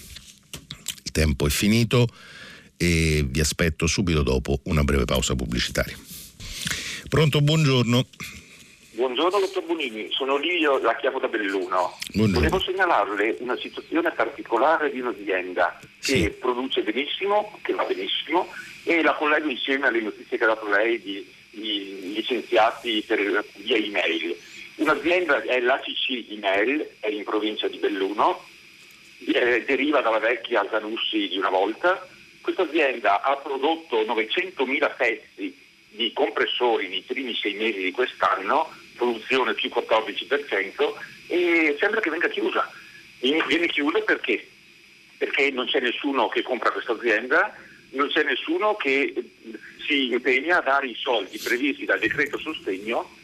Il tempo è finito e vi aspetto subito dopo una breve pausa pubblicitaria. Pronto, buongiorno. Buongiorno dottor Bonini, sono Livio, la chiamo da Belluno. Buongiorno. Volevo segnalarle una situazione particolare di un'azienda sì. che produce benissimo, che va benissimo e la collego insieme alle notizie che ha dato lei di, di licenziati per, via email. Un'azienda è l'ACC Email, è in provincia di Belluno, eh, deriva dalla vecchia Zanussi di una volta. Questa azienda ha prodotto 900.000 pezzi di compressori nei primi sei mesi di quest'anno produzione più 14% e sembra che venga chiusa. Viene chiusa perché? Perché non c'è nessuno che compra questa azienda, non c'è nessuno che si impegna a dare i soldi previsti dal decreto sostegno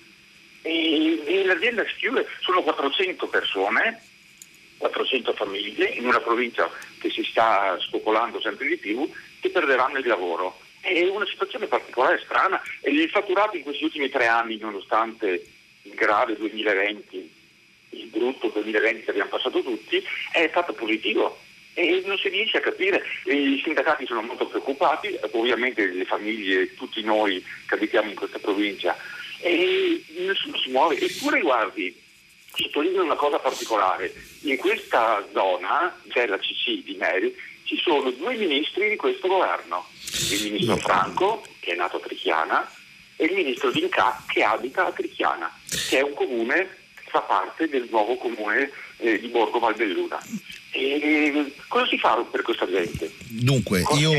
e, l'azienda si chiude. Sono 400 persone, 400 famiglie in una provincia che si sta spopolando sempre di più che perderanno il lavoro. È una situazione particolare, strana e il fatturato in questi ultimi tre anni, nonostante il grave 2020, il brutto 2020 che abbiamo passato tutti, è stato positivo e non si riesce a capire. I sindacati sono molto preoccupati, ovviamente le famiglie, tutti noi che abitiamo in questa provincia, e nessuno si muove. Eppure guardi, sottolineo una cosa particolare, in questa zona, cioè la CC di Meri, ci sono due ministri di questo governo, il ministro Franco, che è nato a Trichiana, e il ministro D'Inca che abita a Trichiana, che è un comune che fa parte del nuovo comune eh, di Borgo Valbelluna. E cosa si fa per questa gente? Dunque, io...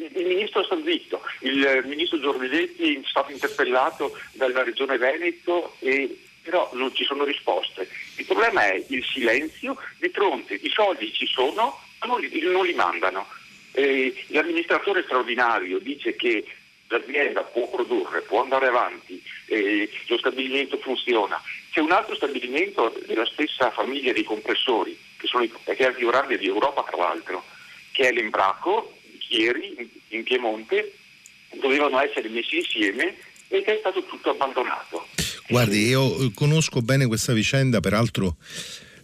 Il, ministro sta zitto, il ministro Giorgetti è stato interpellato dalla regione Veneto e però non ci sono risposte. Il problema è il silenzio di fronte, i soldi ci sono, ma non li, non li mandano. Eh, l'amministratore straordinario dice che l'azienda può produrre, può andare avanti, eh, lo stabilimento funziona. C'è un altro stabilimento della stessa famiglia dei compressori, che, sono i, che è il più grande di Europa tra l'altro, che è l'Embraco, di Chieri, in Piemonte, dovevano essere messi insieme ed è stato tutto abbandonato. Guardi, io conosco bene questa vicenda, peraltro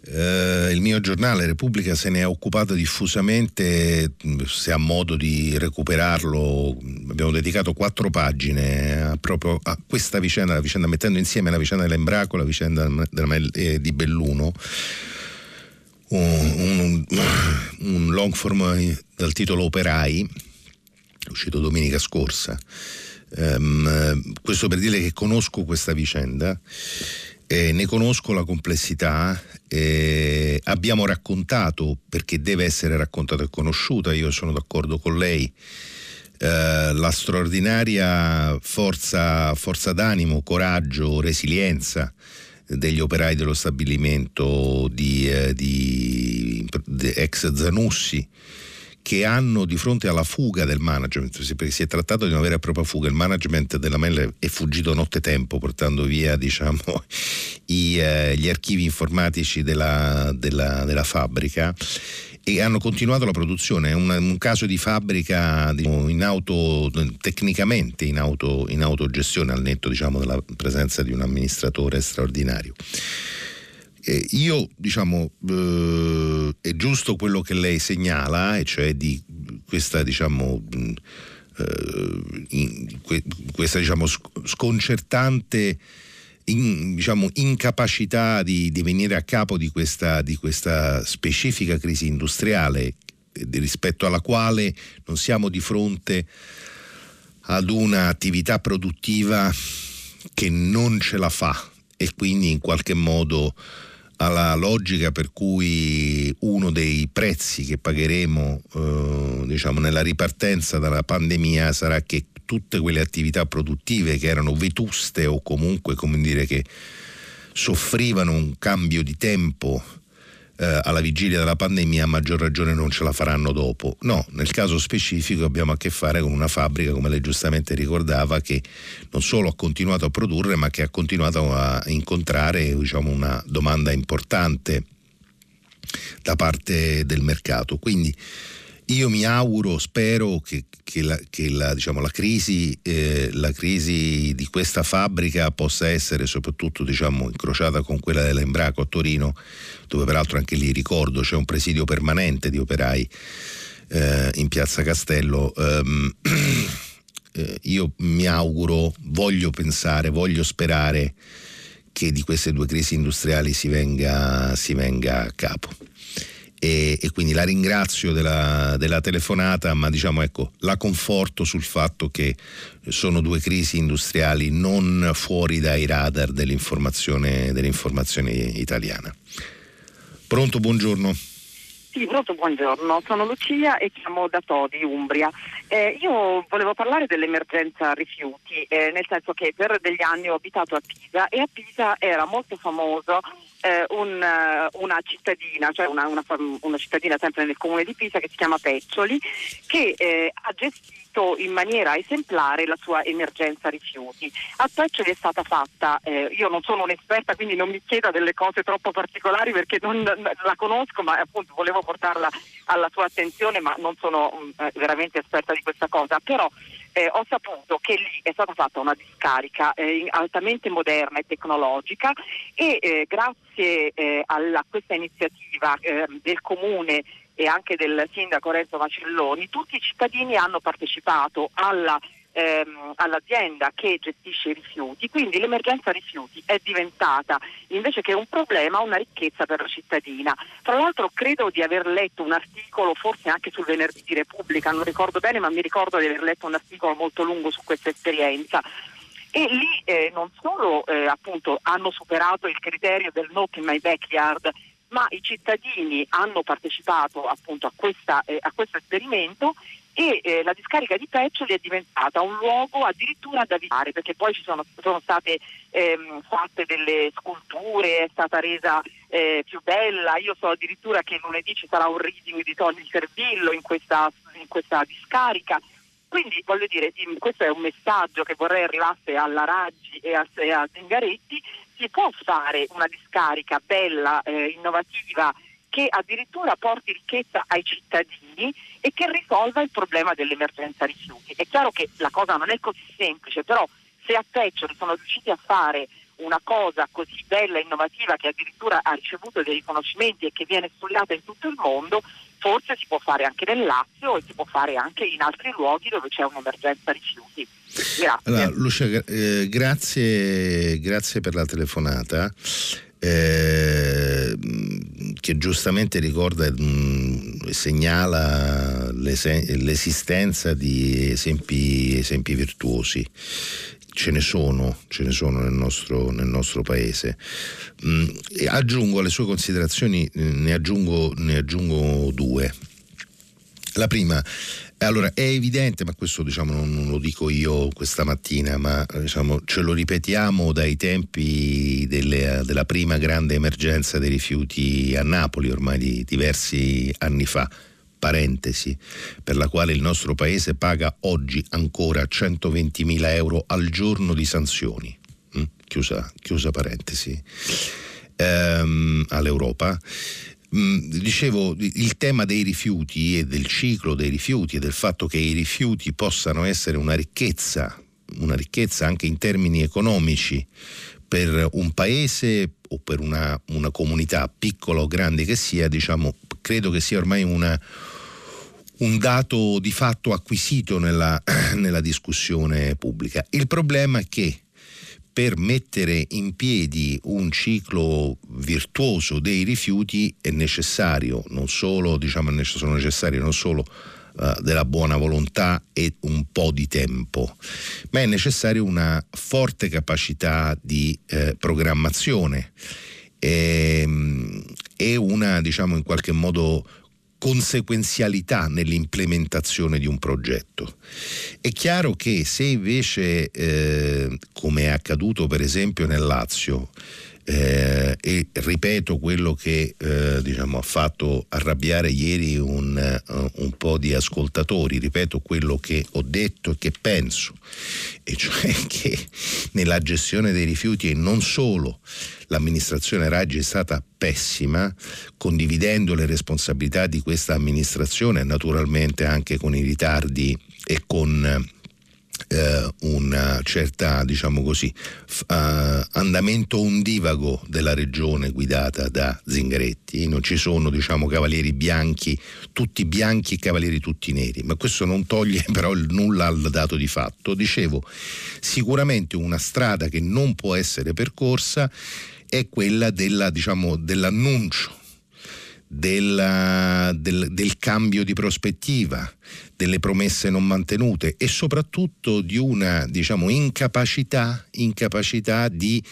eh, il mio giornale Repubblica se ne è occupato diffusamente, se ha modo di recuperarlo, abbiamo dedicato quattro pagine a, proprio a questa vicenda, vicenda mettendo insieme la vicenda dell'Embraco, la vicenda della, eh, di Belluno. Un, un, un long form dal titolo Operai, uscito domenica scorsa. Um, questo per dire che conosco questa vicenda eh, ne conosco la complessità, eh, abbiamo raccontato, perché deve essere raccontata e conosciuta, io sono d'accordo con lei, eh, la straordinaria forza, forza d'animo, coraggio, resilienza degli operai dello stabilimento di, eh, di, di ex Zanussi che hanno di fronte alla fuga del management, perché si è trattato di una vera e propria fuga, il management della Mel è fuggito nottetempo portando via diciamo, i, eh, gli archivi informatici della, della, della, fabbrica e hanno continuato la produzione, è un, un caso di fabbrica diciamo, in auto, tecnicamente in, auto, in autogestione al netto diciamo, della presenza di un amministratore straordinario. Eh, io, diciamo, eh, è giusto quello che lei segnala, e cioè di questa, diciamo, eh, in, que, questa diciamo, sconcertante in, diciamo, incapacità di, di, venire a capo di questa, di questa specifica crisi industriale rispetto alla quale non siamo di fronte ad un'attività produttiva che non ce la fa e quindi in qualche modo alla logica per cui uno dei prezzi che pagheremo eh, diciamo, nella ripartenza dalla pandemia sarà che tutte quelle attività produttive che erano vetuste o comunque come dire che soffrivano un cambio di tempo eh, alla vigilia della pandemia a maggior ragione non ce la faranno dopo. No, nel caso specifico abbiamo a che fare con una fabbrica, come lei giustamente ricordava, che non solo ha continuato a produrre, ma che ha continuato a incontrare diciamo, una domanda importante da parte del mercato. Quindi io mi auguro, spero che, che, la, che la, diciamo, la, crisi, eh, la, crisi, di questa fabbrica possa essere soprattutto diciamo, incrociata con quella dell'Embraco a Torino, dove peraltro anche lì ricordo c'è un presidio permanente di operai eh, in piazza Castello. Um, eh, io mi auguro, voglio pensare, voglio sperare che di queste due crisi industriali si venga, si venga a capo e, e quindi la ringrazio della, della, telefonata, ma diciamo ecco, la conforto sul fatto che sono due crisi industriali non fuori dai radar dell'informazione, dell'informazione italiana. Pronto, buongiorno. Sì, pronto, buongiorno, sono Lucia e chiamo da Todi, Umbria. Eh, io volevo parlare dell'emergenza rifiuti, eh, nel senso che per degli anni ho abitato a Pisa e a Pisa era molto famoso eh, un, eh, una cittadina, cioè una, una, una, cittadina sempre nel comune di Pisa che si chiama Peccioli, che eh, ha gestito in maniera esemplare la sua emergenza rifiuti. A Peccioli è stata fatta, eh, io non sono un'esperta quindi non mi chieda delle cose troppo particolari perché non la conosco ma appunto volevo portarla alla sua attenzione ma non sono mm, eh, veramente esperta di questa cosa, però eh, ho saputo che lì è stata fatta una discarica eh, altamente moderna e tecnologica e eh, grazie eh, a questa iniziativa eh, del comune e anche del sindaco Renzo Macelloni, tutti i cittadini hanno partecipato alla ehm, all'azienda che gestisce i rifiuti, quindi l'emergenza rifiuti è diventata invece che un problema una ricchezza per la cittadina. Tra l'altro credo di aver letto un articolo, forse anche sul venerdì di Repubblica, non ricordo bene, ma mi ricordo di aver letto un articolo molto lungo su questa esperienza e lì eh, non solo eh, appunto hanno superato il criterio del not in my backyard, ma i cittadini hanno partecipato appunto a, questa, eh, a questo esperimento e eh, la discarica di Peccioli è diventata un luogo addirittura da visitare perché poi ci sono, sono state ehm, fatte delle sculture, è stata resa eh, più bella, io so addirittura che lunedì ci sarà un reading di Tony Servillo in questa, in questa discarica. Quindi voglio dire, questo è un messaggio che vorrei arrivasse alla Raggi e a, e a Zingaretti, si può fare una discarica bella, eh, innovativa, che addirittura porti ricchezza ai cittadini e che risolva il problema dell'emergenza rifiuti. È chiaro che la cosa non è così semplice, però se a Peccioli sono riusciti a fare una cosa così bella e innovativa che addirittura ha ricevuto dei riconoscimenti e che viene studiata in tutto il mondo, forse si può fare anche nel Lazio e si può fare anche in altri luoghi dove c'è un'emergenza rifiuti. Grazie. Allora, Lucia, eh, grazie, grazie, per la telefonata. Eh, che giustamente ricorda e segnala l'esistenza di esempi, esempi virtuosi ce ne sono, ce ne sono nel nostro, nel nostro paese. Mm, aggiungo alle sue considerazioni, ne aggiungo, ne aggiungo due. La prima, allora è evidente, ma questo diciamo, non, lo dico io questa mattina, ma diciamo, ce lo ripetiamo dai tempi delle, della prima grande emergenza dei rifiuti a Napoli, ormai di diversi anni fa parentesi, per la quale il nostro paese paga oggi ancora 120.000 euro al giorno di sanzioni. Mm? Chiusa, chiusa, parentesi. Ehm, all'Europa. Mm, dicevo, il tema dei rifiuti e del ciclo dei rifiuti e del fatto che i rifiuti possano essere una ricchezza, una ricchezza anche in termini economici per un paese o per una, una comunità piccola o grande che sia, diciamo, credo che sia ormai una, un dato di fatto acquisito nella, nella discussione pubblica. Il problema è che per mettere in piedi un ciclo virtuoso dei rifiuti è necessario non solo, diciamo, sono necessarie non solo uh, della buona volontà e un po' di tempo, ma è necessaria una forte capacità di eh, programmazione e, ehm, e una, diciamo, in qualche modo conseguenzialità nell'implementazione di un progetto. È chiaro che se invece, eh, come è accaduto per esempio nel Lazio, eh, e ripeto quello che eh, diciamo, ha fatto arrabbiare ieri un, uh, un, po' di ascoltatori, ripeto quello che ho detto e che penso, e cioè che nella gestione dei rifiuti e non solo l'amministrazione Raggi è stata pessima, condividendo le responsabilità di questa amministrazione, naturalmente anche con i ritardi e con eh, una certa, diciamo così, f- uh, andamento ondivago della regione guidata da Zingaretti. Non ci sono, diciamo, cavalieri bianchi, tutti bianchi e cavalieri tutti neri, ma questo non toglie però nulla al dato di fatto. Dicevo, sicuramente una strada che non può essere percorsa è quella della, diciamo, dell'annuncio della, del, del, cambio di prospettiva, delle promesse non mantenute e soprattutto di una diciamo, incapacità, incapacità di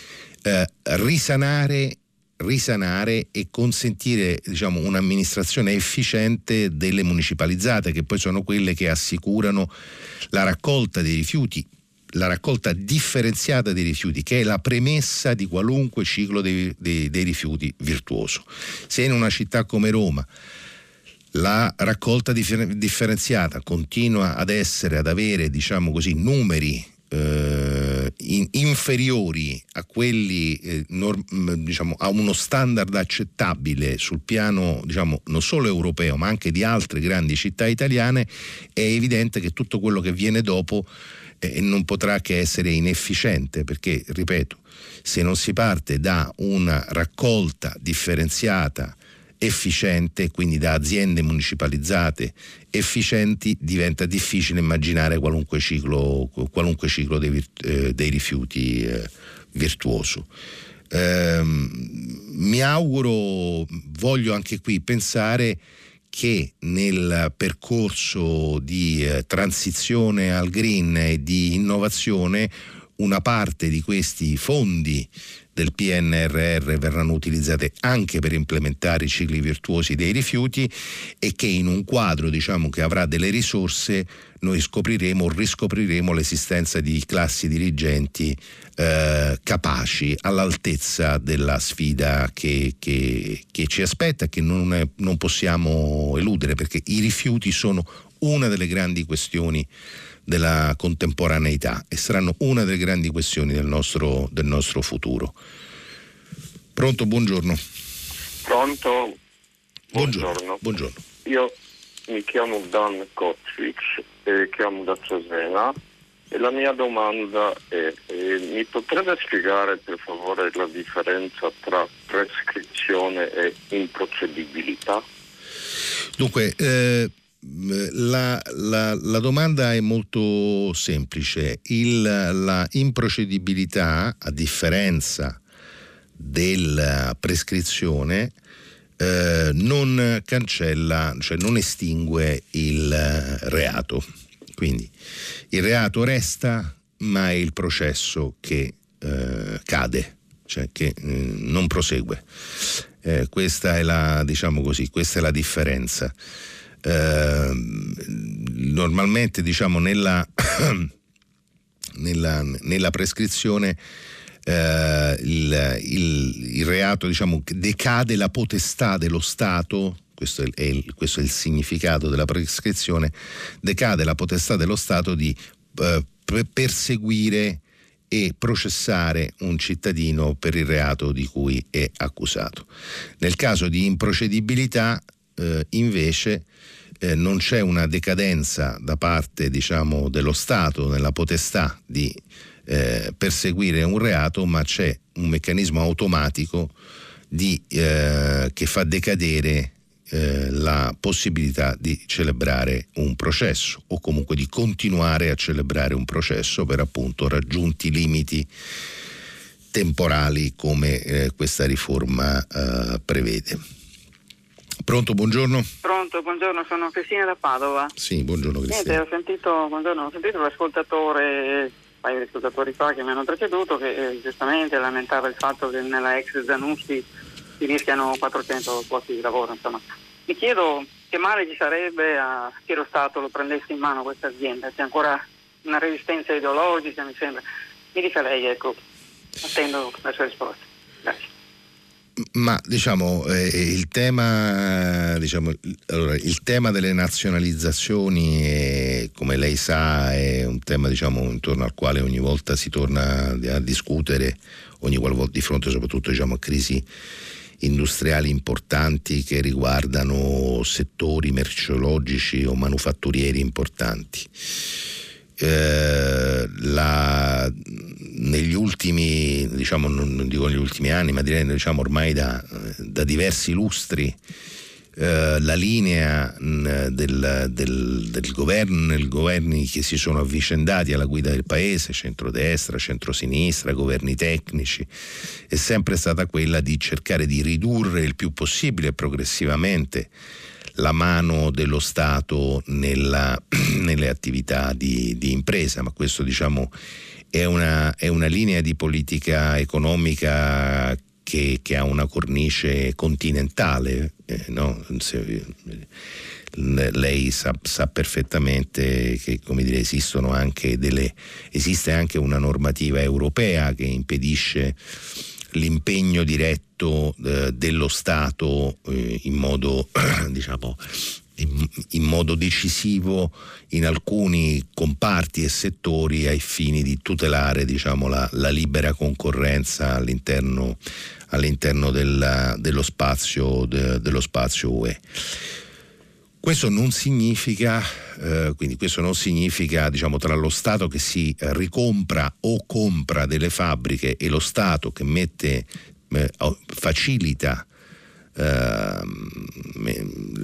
eh, risanare risanare e consentire diciamo, un'amministrazione efficiente delle municipalizzate, che poi sono quelle che assicurano la raccolta dei rifiuti la raccolta differenziata dei rifiuti, che è la premessa di qualunque ciclo dei, dei, dei rifiuti virtuoso. Se in una città come Roma la raccolta differenziata continua ad essere, ad avere, diciamo così, numeri eh, in, inferiori a quelli, eh, norm, diciamo, a uno standard accettabile sul piano, diciamo, non solo europeo, ma anche di altre grandi città italiane, è evidente che tutto quello che viene dopo e non potrà che essere inefficiente perché, ripeto, se non si parte da una raccolta differenziata efficiente, quindi da aziende municipalizzate efficienti, diventa difficile immaginare qualunque ciclo, qualunque ciclo dei, eh, dei, rifiuti eh, virtuoso. Eh, mi auguro, voglio anche qui pensare che nel percorso di eh, transizione al green e di innovazione una parte di questi fondi del PNRR verranno utilizzate anche per implementare i cicli virtuosi dei rifiuti e che in un quadro diciamo, che avrà delle risorse noi scopriremo o riscopriremo l'esistenza di classi dirigenti eh, capaci all'altezza della sfida che, che, che ci aspetta che non, è, non possiamo eludere perché i rifiuti sono una delle grandi questioni della contemporaneità e saranno una delle grandi questioni del nostro, del nostro futuro. Pronto, buongiorno. Pronto, buongiorno. buongiorno. Io mi chiamo Dan Kocic e chiamo da Cesena e la mia domanda è eh, mi potrebbe spiegare per favore la differenza tra prescrizione e improcedibilità? Dunque, eh, la, la, la, domanda è molto semplice. Il, la improcedibilità, a differenza della prescrizione, eh, non cancella, cioè non estingue il reato. Quindi il reato resta, ma è il processo che eh, cade, cioè che eh, non prosegue. Eh, questa è la, diciamo così, questa è la differenza. Ehm, normalmente diciamo nella, nella, nella prescrizione eh, il, il, il, reato diciamo, decade la potestà dello Stato questo è, il, questo è, il, significato della prescrizione, decade la potestà dello Stato di eh, perseguire e processare un cittadino per il reato di cui è accusato. Nel caso di improcedibilità, eh, invece, eh, non c'è una decadenza da parte diciamo, dello Stato nella potestà di eh, perseguire un reato, ma c'è un meccanismo automatico di, eh, che fa decadere eh, la possibilità di celebrare un processo o comunque di continuare a celebrare un processo per appunto raggiunti limiti temporali come eh, questa riforma eh, prevede. Pronto, buongiorno. Pronto, buongiorno, sono Cristina da Padova. Sì, buongiorno Cristina. Niente, ho sentito, buongiorno, ho sentito l'ascoltatore, un paio di ascoltatori qua che mi hanno preceduto, che eh, giustamente lamentava il fatto che nella ex Zanussi si rischiano 400 posti di lavoro. Insomma. Mi chiedo che male ci sarebbe a che lo Stato lo prendesse in mano questa azienda, c'è ancora una resistenza ideologica, mi sembra. Mi dica lei, ecco, attendo la sua risposta. Grazie. Ma diciamo, eh, il, tema, diciamo allora, il, tema, delle nazionalizzazioni, è, come lei sa, è un tema diciamo, intorno al quale ogni volta si torna a discutere, ogni qualvolta di fronte soprattutto diciamo, a crisi industriali importanti che riguardano settori merceologici o manufatturieri importanti. Eh, la, negli ultimi, diciamo, non dico negli ultimi anni, ma direi diciamo, ormai da, da diversi lustri, eh, la linea mh, del, del, del, governo, i governi che si sono avvicendati alla guida del paese, centrodestra, centrosinistra, governi tecnici, è sempre stata quella di cercare di ridurre il più possibile progressivamente la mano dello Stato nella, nelle attività di, di, impresa, ma questo diciamo è una, è una linea di politica economica che, che, ha una cornice continentale. Eh, no? Se, lei sa, sa, perfettamente che dire, esistono anche delle, esiste anche una normativa europea che impedisce l'impegno diretto eh, dello Stato eh, in modo diciamo in, in, modo decisivo in alcuni comparti e settori ai fini di tutelare diciamo, la, la, libera concorrenza all'interno, all'interno della, dello, spazio, de, dello spazio UE. Questo non significa, eh, quindi questo non significa diciamo, tra lo Stato che si ricompra o compra delle fabbriche e lo Stato che mette, eh, facilita, eh,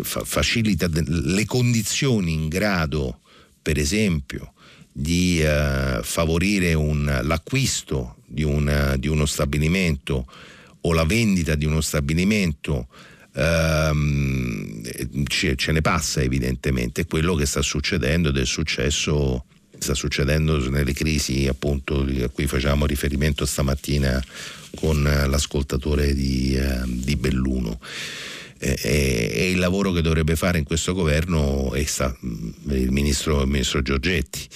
facilita le condizioni in grado, per esempio, di eh, favorire un, l'acquisto di, un, di uno stabilimento o la vendita di uno stabilimento ehm, ce, ne passa evidentemente, quello che sta succedendo ed è successo sta succedendo nelle crisi appunto a cui facevamo riferimento stamattina con l'ascoltatore di, eh, di Belluno. E, il lavoro che dovrebbe fare in questo governo è sta, il, ministro, il ministro Giorgetti.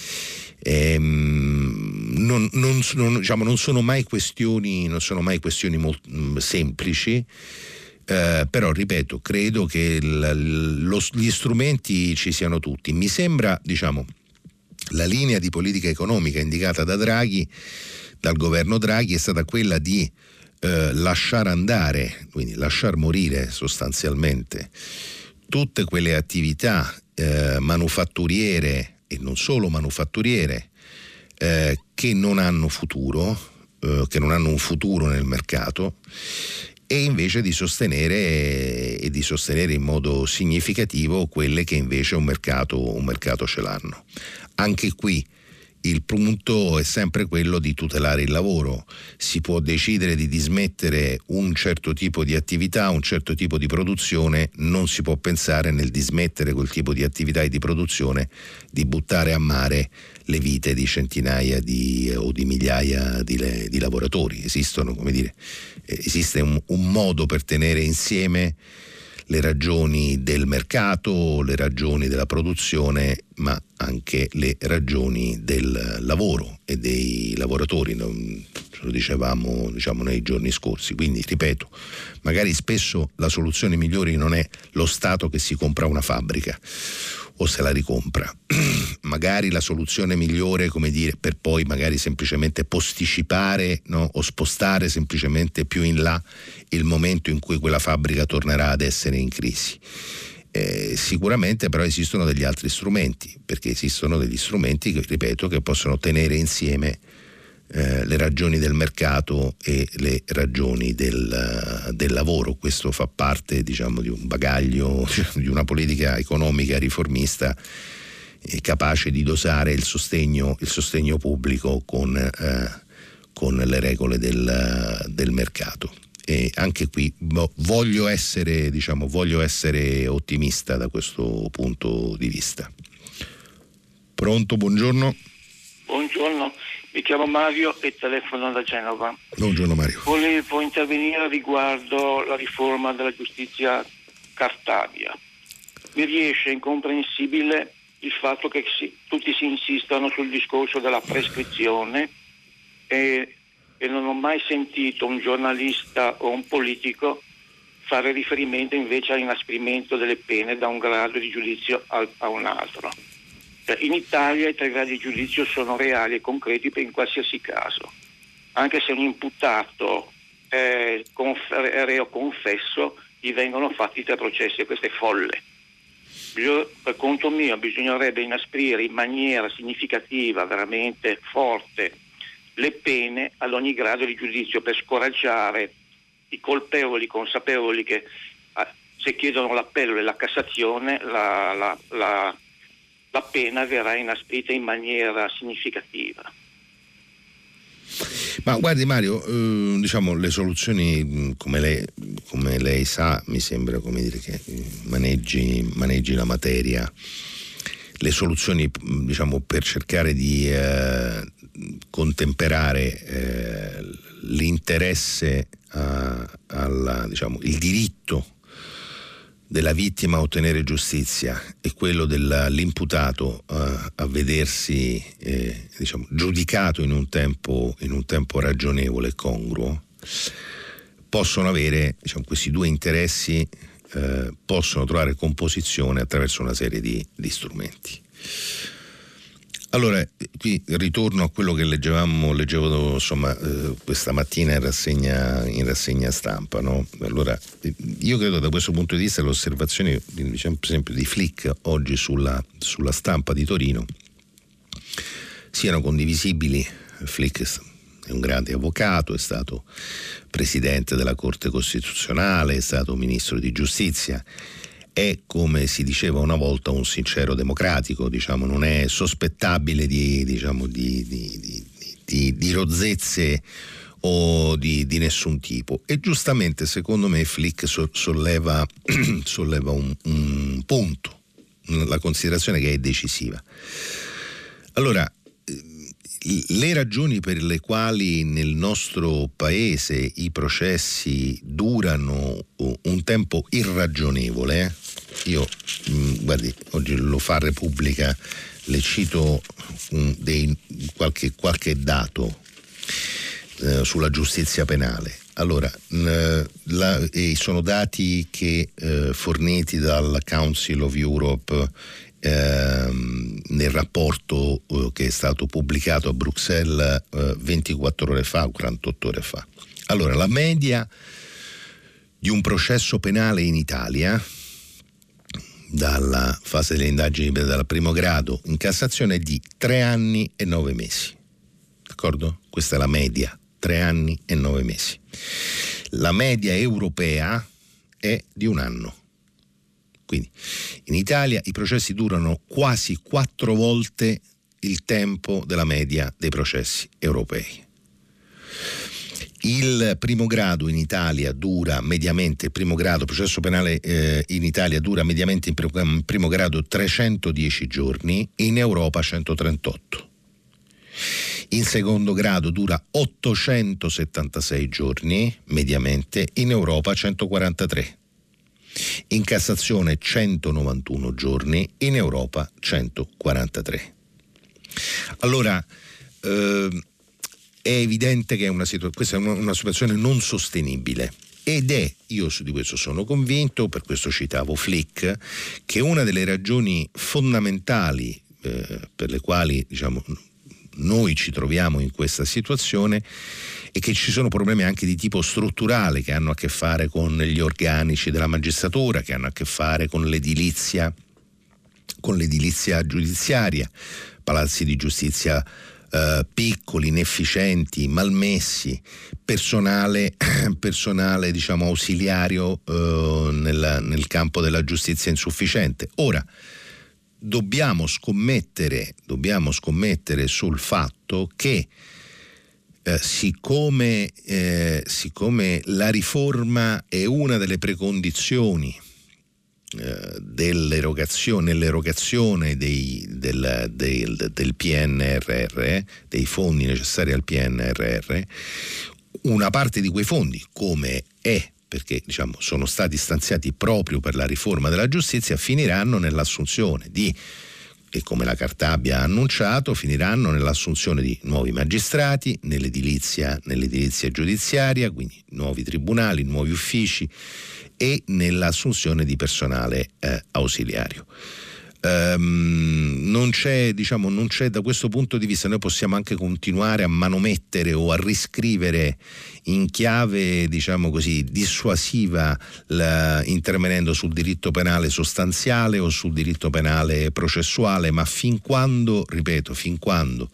E, ehm, non, non, non, diciamo, non, sono mai questioni, sono mai questioni molto, semplici. Eh, però ripeto, credo che l, lo, gli strumenti ci siano tutti. Mi sembra, diciamo, la linea di politica economica indicata da Draghi, dal governo Draghi, è stata quella di eh, lasciare andare, quindi lasciar morire sostanzialmente tutte quelle attività eh, manufatturiere e non solo manufatturiere eh, che non hanno futuro, eh, che non hanno un futuro nel mercato e invece di sostenere, e di sostenere in modo significativo quelle che invece un mercato, un mercato ce l'hanno. Anche qui il punto è sempre quello di tutelare il lavoro. Si può decidere di dismettere un certo tipo di attività, un certo tipo di produzione, non si può pensare nel dismettere quel tipo di attività e di produzione di buttare a mare le vite di centinaia di, o di migliaia di, di lavoratori. Esistono, come dire, esiste un, un modo per tenere insieme le ragioni del mercato, le ragioni della produzione, ma anche le ragioni del lavoro e dei lavoratori, ce lo dicevamo diciamo, nei giorni scorsi. Quindi, ripeto, magari spesso la soluzione migliore non è lo Stato che si compra una fabbrica o se la ricompra. Magari la soluzione migliore, come dire, per poi magari semplicemente posticipare no? o spostare semplicemente più in là il momento in cui quella fabbrica tornerà ad essere in crisi. Eh, sicuramente però esistono degli altri strumenti, perché esistono degli strumenti che, ripeto, che possono tenere insieme eh, le ragioni del mercato e le ragioni del, del lavoro. Questo fa parte diciamo, di un bagaglio, di una politica economica riformista eh, capace di dosare il sostegno, il sostegno pubblico con, eh, con, le regole del, del mercato. E anche qui voglio essere, diciamo, voglio essere ottimista da questo punto di vista. Pronto, buongiorno. Buongiorno, mi chiamo Mario e telefono da Genova. Buongiorno Mario. Volevo intervenire riguardo la riforma della giustizia Cartabia. Mi riesce incomprensibile il fatto che si, tutti si insistano sul discorso della prescrizione e, e non ho mai sentito un giornalista o un politico fare riferimento invece all'inasprimento delle pene da un grado di giudizio al, a un altro. Cioè, in Italia i tre gradi di giudizio sono reali e concreti in qualsiasi caso. Anche se un imputato è reo confesso, gli vengono fatti tre processi e questo è folle. Per conto mio bisognerebbe inasprire in maniera significativa, veramente forte, le pene ad ogni grado di giudizio per scoraggiare i colpevoli consapevoli che se chiedono l'appello e la Cassazione la, la, la la pena verrà inasprita in maniera significativa. Ma guardi Mario, eh, diciamo le soluzioni come lei, come lei, sa, mi sembra come dire che maneggi, maneggi la materia, le soluzioni diciamo, per cercare di eh, contemperare eh, l'interesse, a, alla, diciamo, il diritto della vittima a ottenere giustizia e quello dell'imputato uh, a vedersi eh, diciamo, giudicato in un, tempo, in un, tempo, ragionevole e congruo, possono avere diciamo, questi due interessi, eh, possono trovare composizione attraverso una serie di, di strumenti. Allora, qui ritorno a quello che leggevamo, leggevo insomma, eh, questa mattina in rassegna, in rassegna stampa. No? Allora, io credo da questo punto di vista le osservazioni, diciamo, per esempio, di Flick oggi sulla, sulla stampa di Torino siano condivisibili. Flick è un grande avvocato, è stato presidente della Corte Costituzionale, è stato ministro di giustizia è, come si diceva una volta, un sincero democratico, diciamo, non è sospettabile di, diciamo, di, di, di rozzezze o di, nessun tipo. E giustamente, secondo me, Flick solleva, solleva un, un punto, la considerazione che è decisiva. Allora, le ragioni per le quali nel nostro paese i processi durano un tempo irragionevole, io mm, guardi, oggi lo fa Repubblica, le cito dei, qualche, qualche, dato eh, sulla giustizia penale. Allora, la, sono dati che eh, forniti dal Council of Europe ehm, nel rapporto eh, che è stato pubblicato a Bruxelles eh, 24 ore fa o 48 ore fa. Allora, la media di un processo penale in Italia dalla fase delle indagini dal primo grado in Cassazione è di tre anni e nove mesi. D'accordo? Questa è la media, tre anni e nove mesi. La media europea è di un anno. Quindi in Italia i processi durano quasi quattro volte il tempo della media dei processi europei. Il primo grado in Italia dura mediamente, il primo grado, processo penale eh, in Italia dura mediamente in primo, in primo grado 310 giorni, in Europa 138. In secondo grado dura 876 giorni mediamente, in Europa 143 in Cassazione 191 giorni, in Europa 143. Allora, eh, è evidente che è una situ- questa è una, una situazione non sostenibile. Ed è, io di questo sono convinto, per questo citavo Flick, che una delle ragioni fondamentali eh, per le quali diciamo, noi ci troviamo in questa situazione e che ci sono problemi anche di tipo strutturale che hanno a che fare con gli organici della magistratura, che hanno a che fare con l'edilizia, con l'edilizia giudiziaria, palazzi di giustizia eh, piccoli, inefficienti, malmessi, personale, personale diciamo, ausiliario eh, nel, nel campo della giustizia insufficiente. Ora, dobbiamo scommettere, dobbiamo scommettere sul fatto che eh, siccome, eh, siccome, la riforma è una delle precondizioni eh, dell'erogazione, nell'erogazione dei, del, del, del PNRR, dei fondi necessari al PNRR, una parte di quei fondi, come è perché diciamo, sono stati stanziati proprio per la riforma della giustizia, finiranno nell'assunzione di e come la Cartabia ha annunciato finiranno nell'assunzione di nuovi magistrati, nell'edilizia, nell'edilizia giudiziaria, quindi nuovi tribunali, nuovi uffici e nell'assunzione di personale eh, ausiliario. Um, non, c'è, diciamo, non c'è da questo punto di vista, noi possiamo anche continuare a manomettere o a riscrivere in chiave diciamo così, dissuasiva la, intervenendo sul diritto penale sostanziale o sul diritto penale processuale, ma fin quando, ripeto, fin quando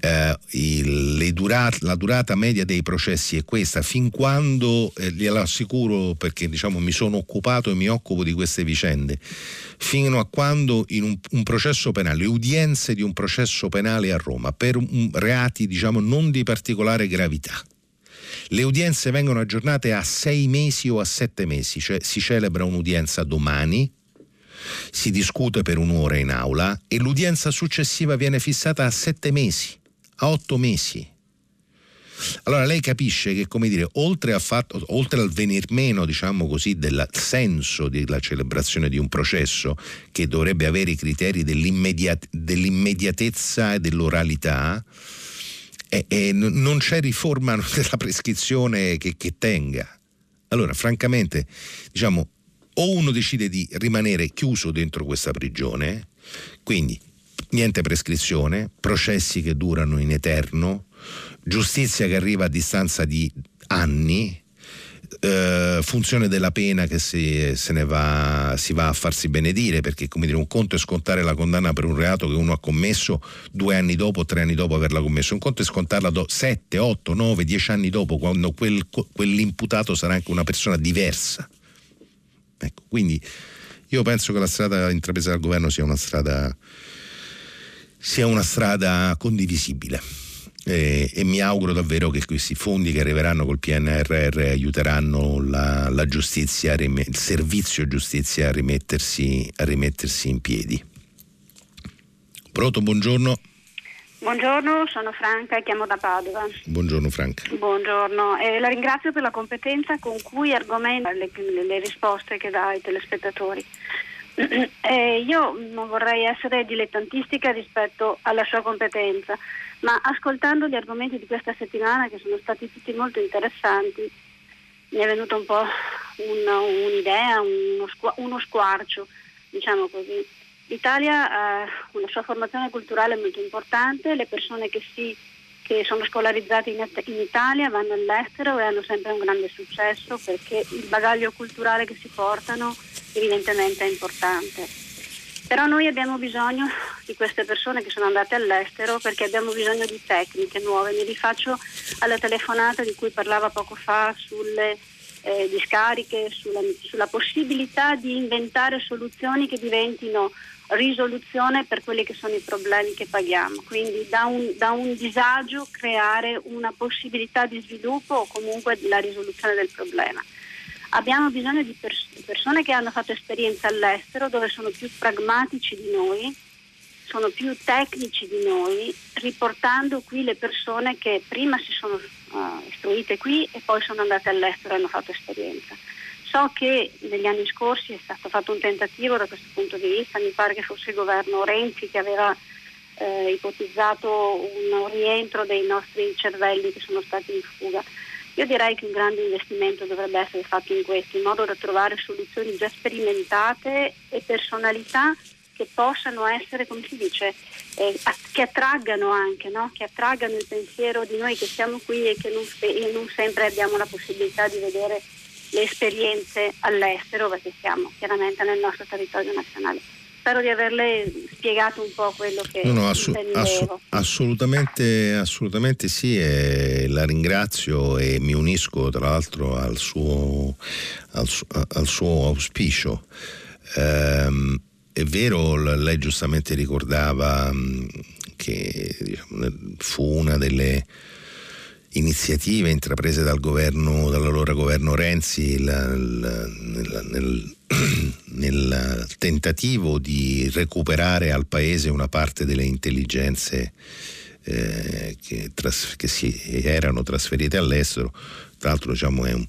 eh, il, durata, la durata media dei processi è questa, fin quando, eh, glielo assicuro perché diciamo, mi sono occupato e mi occupo di queste vicende, fino a quando in un, un processo penale, le udienze di un processo penale a Roma per un, reati diciamo, non di particolare gravità, le udienze vengono aggiornate a sei mesi o a sette mesi, cioè si celebra un'udienza domani, si discute per un'ora in aula e l'udienza successiva viene fissata a sette mesi a otto mesi. Allora lei capisce che, come dire, oltre, fatto, oltre al venir meno, diciamo così, del senso della celebrazione di un processo che dovrebbe avere i criteri dell'immediat- dell'immediatezza e dell'oralità, e, e non c'è riforma della prescrizione che, che tenga. Allora, francamente, diciamo, o uno decide di rimanere chiuso dentro questa prigione, quindi niente prescrizione, processi che durano in eterno, giustizia che arriva a distanza di anni, eh, funzione della pena che si, se ne va, si va a farsi benedire perché come dire un conto è scontare la condanna per un reato che uno ha commesso due anni dopo tre anni dopo averla commesso un conto è scontarla do, sette, otto, nove, dieci anni dopo quando quel, quell'imputato sarà anche una persona diversa ecco, quindi io penso che la strada intrapresa dal governo sia una strada sia una strada condivisibile. E, e, mi auguro davvero che questi fondi che arriveranno col PNRR aiuteranno la, la giustizia, il servizio giustizia a rimettersi, a rimettersi in piedi. Pronto, buongiorno. Buongiorno, sono Franca e chiamo da Padova. Buongiorno Franca. Buongiorno, eh, la ringrazio per la competenza con cui argomenta le, le risposte che dà ai telespettatori. Eh, io non vorrei essere dilettantistica rispetto alla sua competenza, ma ascoltando gli argomenti di questa settimana, che sono stati tutti molto interessanti, mi è venuto un po' un, un'idea, uno, uno squarcio, diciamo così. L'Italia ha una sua formazione culturale molto importante, le persone che, si, che sono scolarizzate in, in, Italia vanno all'estero e hanno sempre un grande successo perché il bagaglio culturale che si portano evidentemente è importante. Però noi abbiamo bisogno di queste persone che sono andate all'estero perché abbiamo bisogno di tecniche nuove. Mi rifaccio alla telefonata di cui parlava poco fa sulle eh, discariche, sulla, sulla possibilità di inventare soluzioni che diventino risoluzione per quelli che sono i problemi che paghiamo. Quindi da un, da un disagio creare una possibilità di sviluppo o comunque la risoluzione del problema. Abbiamo bisogno di, pers- persone che hanno fatto esperienza all'estero dove sono più pragmatici di noi, sono più tecnici di noi, riportando qui le persone che prima si sono uh, istruite qui e poi sono andate all'estero e hanno fatto esperienza. So che negli anni scorsi è stato fatto un tentativo da questo punto di vista, mi pare che fosse il governo Renzi che aveva eh, ipotizzato un rientro dei nostri cervelli che sono stati in fuga. Io direi che un grande investimento dovrebbe essere fatto in questo, in modo da trovare soluzioni già sperimentate e personalità che possano essere, come si dice, eh, che attraggano anche, no? che attraggano il pensiero di noi che siamo qui e che non, e non sempre abbiamo la possibilità di vedere le esperienze all'estero perché siamo chiaramente nel nostro territorio nazionale. Spero di averle spiegato un po' quello che no, no, assu- assu- assolutamente, assolutamente sì e la ringrazio e mi unisco tra l'altro al suo, al su- al suo auspicio. Ehm, è vero, lei giustamente ricordava mm, che diciamo, fu una delle iniziative intraprese dal governo, dall'allora governo Renzi la, nel, nel, nel, tentativo di recuperare al paese una parte delle intelligenze eh, che, tras, che, si erano trasferite all'estero. Tra l'altro diciamo, è un,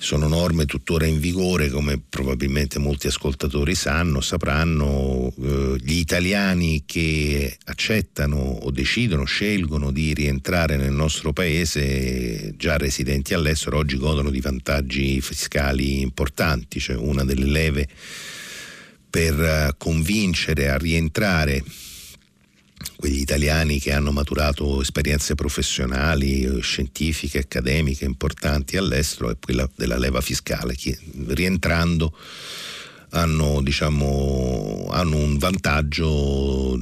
sono norme tuttora in vigore, come probabilmente molti ascoltatori sanno, sapranno, eh, gli italiani che accettano o decidono, scelgono di rientrare nel nostro paese, già residenti all'estero, oggi godono di vantaggi fiscali importanti, cioè una delle leve per eh, convincere a rientrare quegli italiani che hanno maturato esperienze professionali, eh, scientifiche, accademiche importanti all'estero è quella della leva fiscale, che rientrando hanno, diciamo, hanno un vantaggio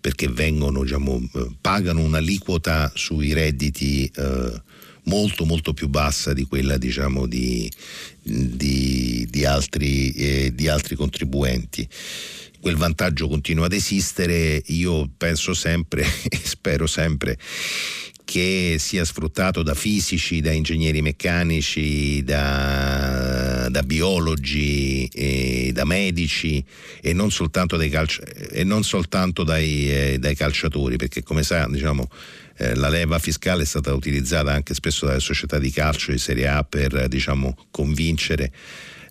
perché vengono, diciamo, pagano un'aliquota sui redditi eh, molto molto più bassa di quella diciamo, di, di, di, altri, eh, di altri contribuenti quel vantaggio continua ad esistere, io penso sempre e spero sempre che sia sfruttato da fisici, da ingegneri meccanici, da, da biologi, da medici e non soltanto dai, calci- e non soltanto dai, eh, dai calciatori, perché come sa diciamo, eh, la leva fiscale è stata utilizzata anche spesso dalle società di calcio di Serie A per diciamo, convincere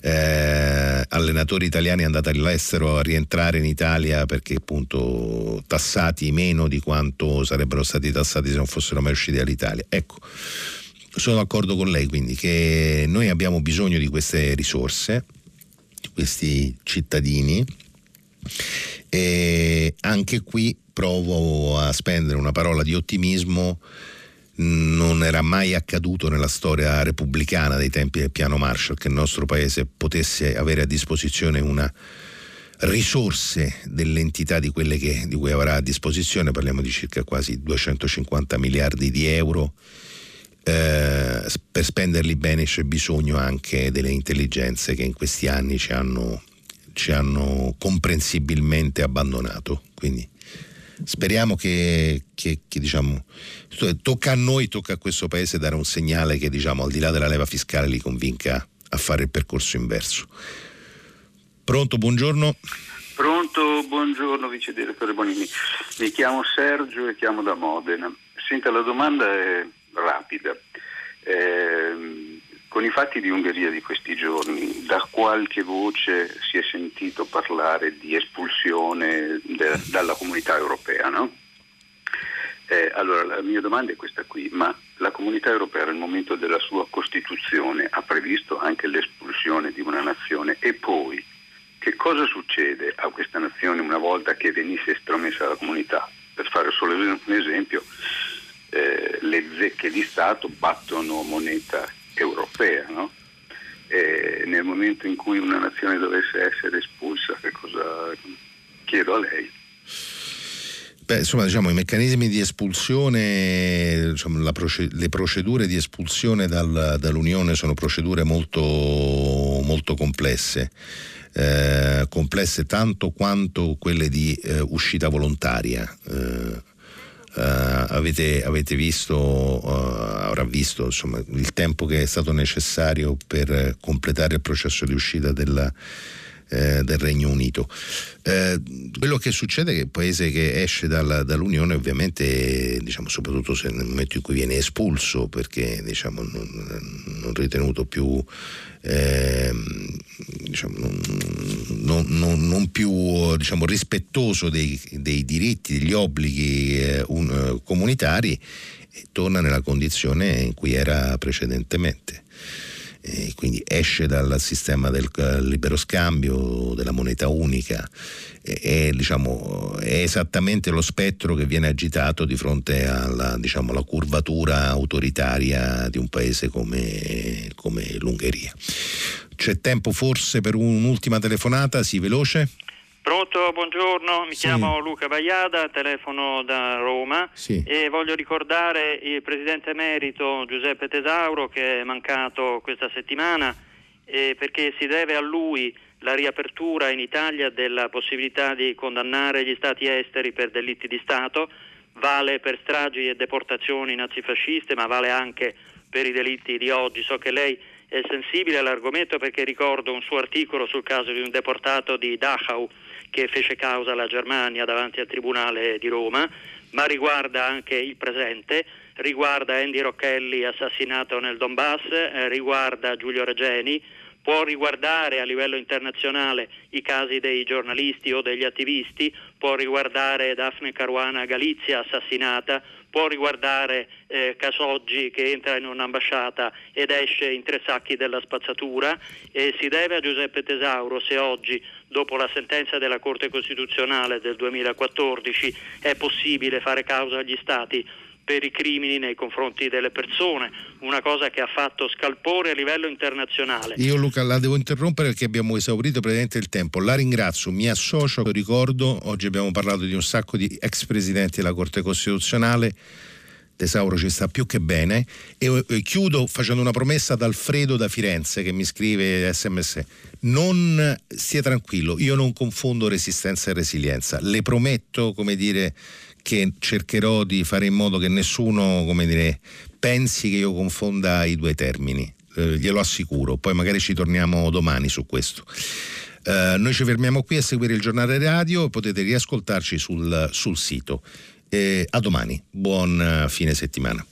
eh, allenatori italiani andati all'estero a rientrare in Italia perché appunto tassati meno di quanto sarebbero stati tassati se non fossero mai usciti dall'Italia. Ecco, sono d'accordo con lei quindi che noi abbiamo bisogno di queste risorse, di questi cittadini e anche qui provo a spendere una parola di ottimismo non era mai accaduto nella storia repubblicana dei tempi del piano Marshall che il nostro paese potesse avere a disposizione una risorse dell'entità di quelle che, di cui avrà a disposizione, parliamo di circa quasi 250 miliardi di euro, eh, per spenderli bene c'è bisogno anche delle intelligenze che in questi anni ci hanno, ci hanno comprensibilmente abbandonato. Quindi speriamo che, che, che diciamo, tocca a noi, tocca a questo paese dare un segnale che diciamo, al di là della leva fiscale li convinca a fare il percorso inverso. Pronto, buongiorno. Pronto, buongiorno vice direttore Bonini. Mi chiamo Sergio e chiamo da Modena. Senta, la domanda è rapida. Eh, con i fatti di Ungheria di questi giorni, da qualche voce si è sentito parlare di espulsione de- dalla comunità europea, no? Eh, allora la mia domanda è questa qui, ma la comunità europea nel momento della sua Costituzione ha previsto anche l'espulsione di una nazione e poi che cosa succede a questa nazione una volta che venisse estromessa dalla comunità? Per fare solo un esempio, eh, le zecche di Stato battono moneta europea, no? nel momento in cui una nazione dovesse essere espulsa, che cosa chiedo a lei? Beh, insomma, diciamo, i meccanismi di espulsione, diciamo, proced- le procedure di espulsione dal, dall'Unione sono procedure molto, molto complesse. Eh, complesse tanto quanto quelle di eh, uscita volontaria. Eh, Uh, avete, avete, visto, uh, avrà visto insomma, il tempo che è stato necessario per completare il processo di uscita della, eh, del Regno Unito. Eh, quello che succede è che il paese che esce dalla, dall'Unione ovviamente, diciamo, soprattutto nel momento in cui viene espulso perché diciamo, non, non ritenuto più eh, diciamo, non, non, non, più diciamo, rispettoso dei, dei, diritti, degli obblighi eh, un, comunitari, torna nella condizione in cui era precedentemente e quindi esce dal sistema del libero scambio, della moneta unica, è, diciamo, è esattamente lo spettro che viene agitato di fronte alla, diciamo, alla curvatura autoritaria di un paese come, come l'Ungheria. C'è tempo forse per un'ultima telefonata? Sì, veloce. Pronto, buongiorno, mi sì. chiamo Luca Baiada, telefono da Roma sì. e voglio ricordare il presidente emerito Giuseppe Tesauro che è mancato questa settimana eh, perché si deve a lui la riapertura in Italia della possibilità di condannare gli stati esteri per delitti di Stato, vale per stragi e deportazioni nazifasciste ma vale anche per i delitti di oggi. So che lei è sensibile all'argomento perché ricordo un suo articolo sul caso di un deportato di Dachau che fece causa alla Germania davanti al Tribunale di Roma, ma riguarda anche il presente, riguarda Andy Rocchelli assassinato nel Donbass, eh, riguarda Giulio Regeni, può riguardare a livello internazionale i casi dei giornalisti o degli attivisti, può riguardare Daphne Caruana Galizia assassinata, può riguardare eh, Casoggi che entra in un'ambasciata ed esce in tre sacchi della spazzatura e si deve a Giuseppe Tesauro se oggi, dopo la sentenza della Corte Costituzionale del 2014, è possibile fare causa agli Stati per i crimini nei confronti delle persone, una cosa che ha fatto scalpore a livello internazionale. Io Luca la devo interrompere perché abbiamo esaurito praticamente il tempo. La ringrazio, mi associo, ricordo, oggi abbiamo parlato di un sacco di ex presidenti della Corte Costituzionale. Tesauro ci sta più che bene e, e chiudo facendo una promessa ad Alfredo da Firenze che mi scrive sms non stia tranquillo io non confondo resistenza e resilienza le prometto come dire che cercherò di fare in modo che nessuno, come dire, pensi che io confonda i due termini. Eh, glielo assicuro, poi magari ci torniamo domani su questo. Eh, noi ci fermiamo qui a seguire il giornale radio, potete riascoltarci sul, sul sito. Eh, a domani, buon fine settimana.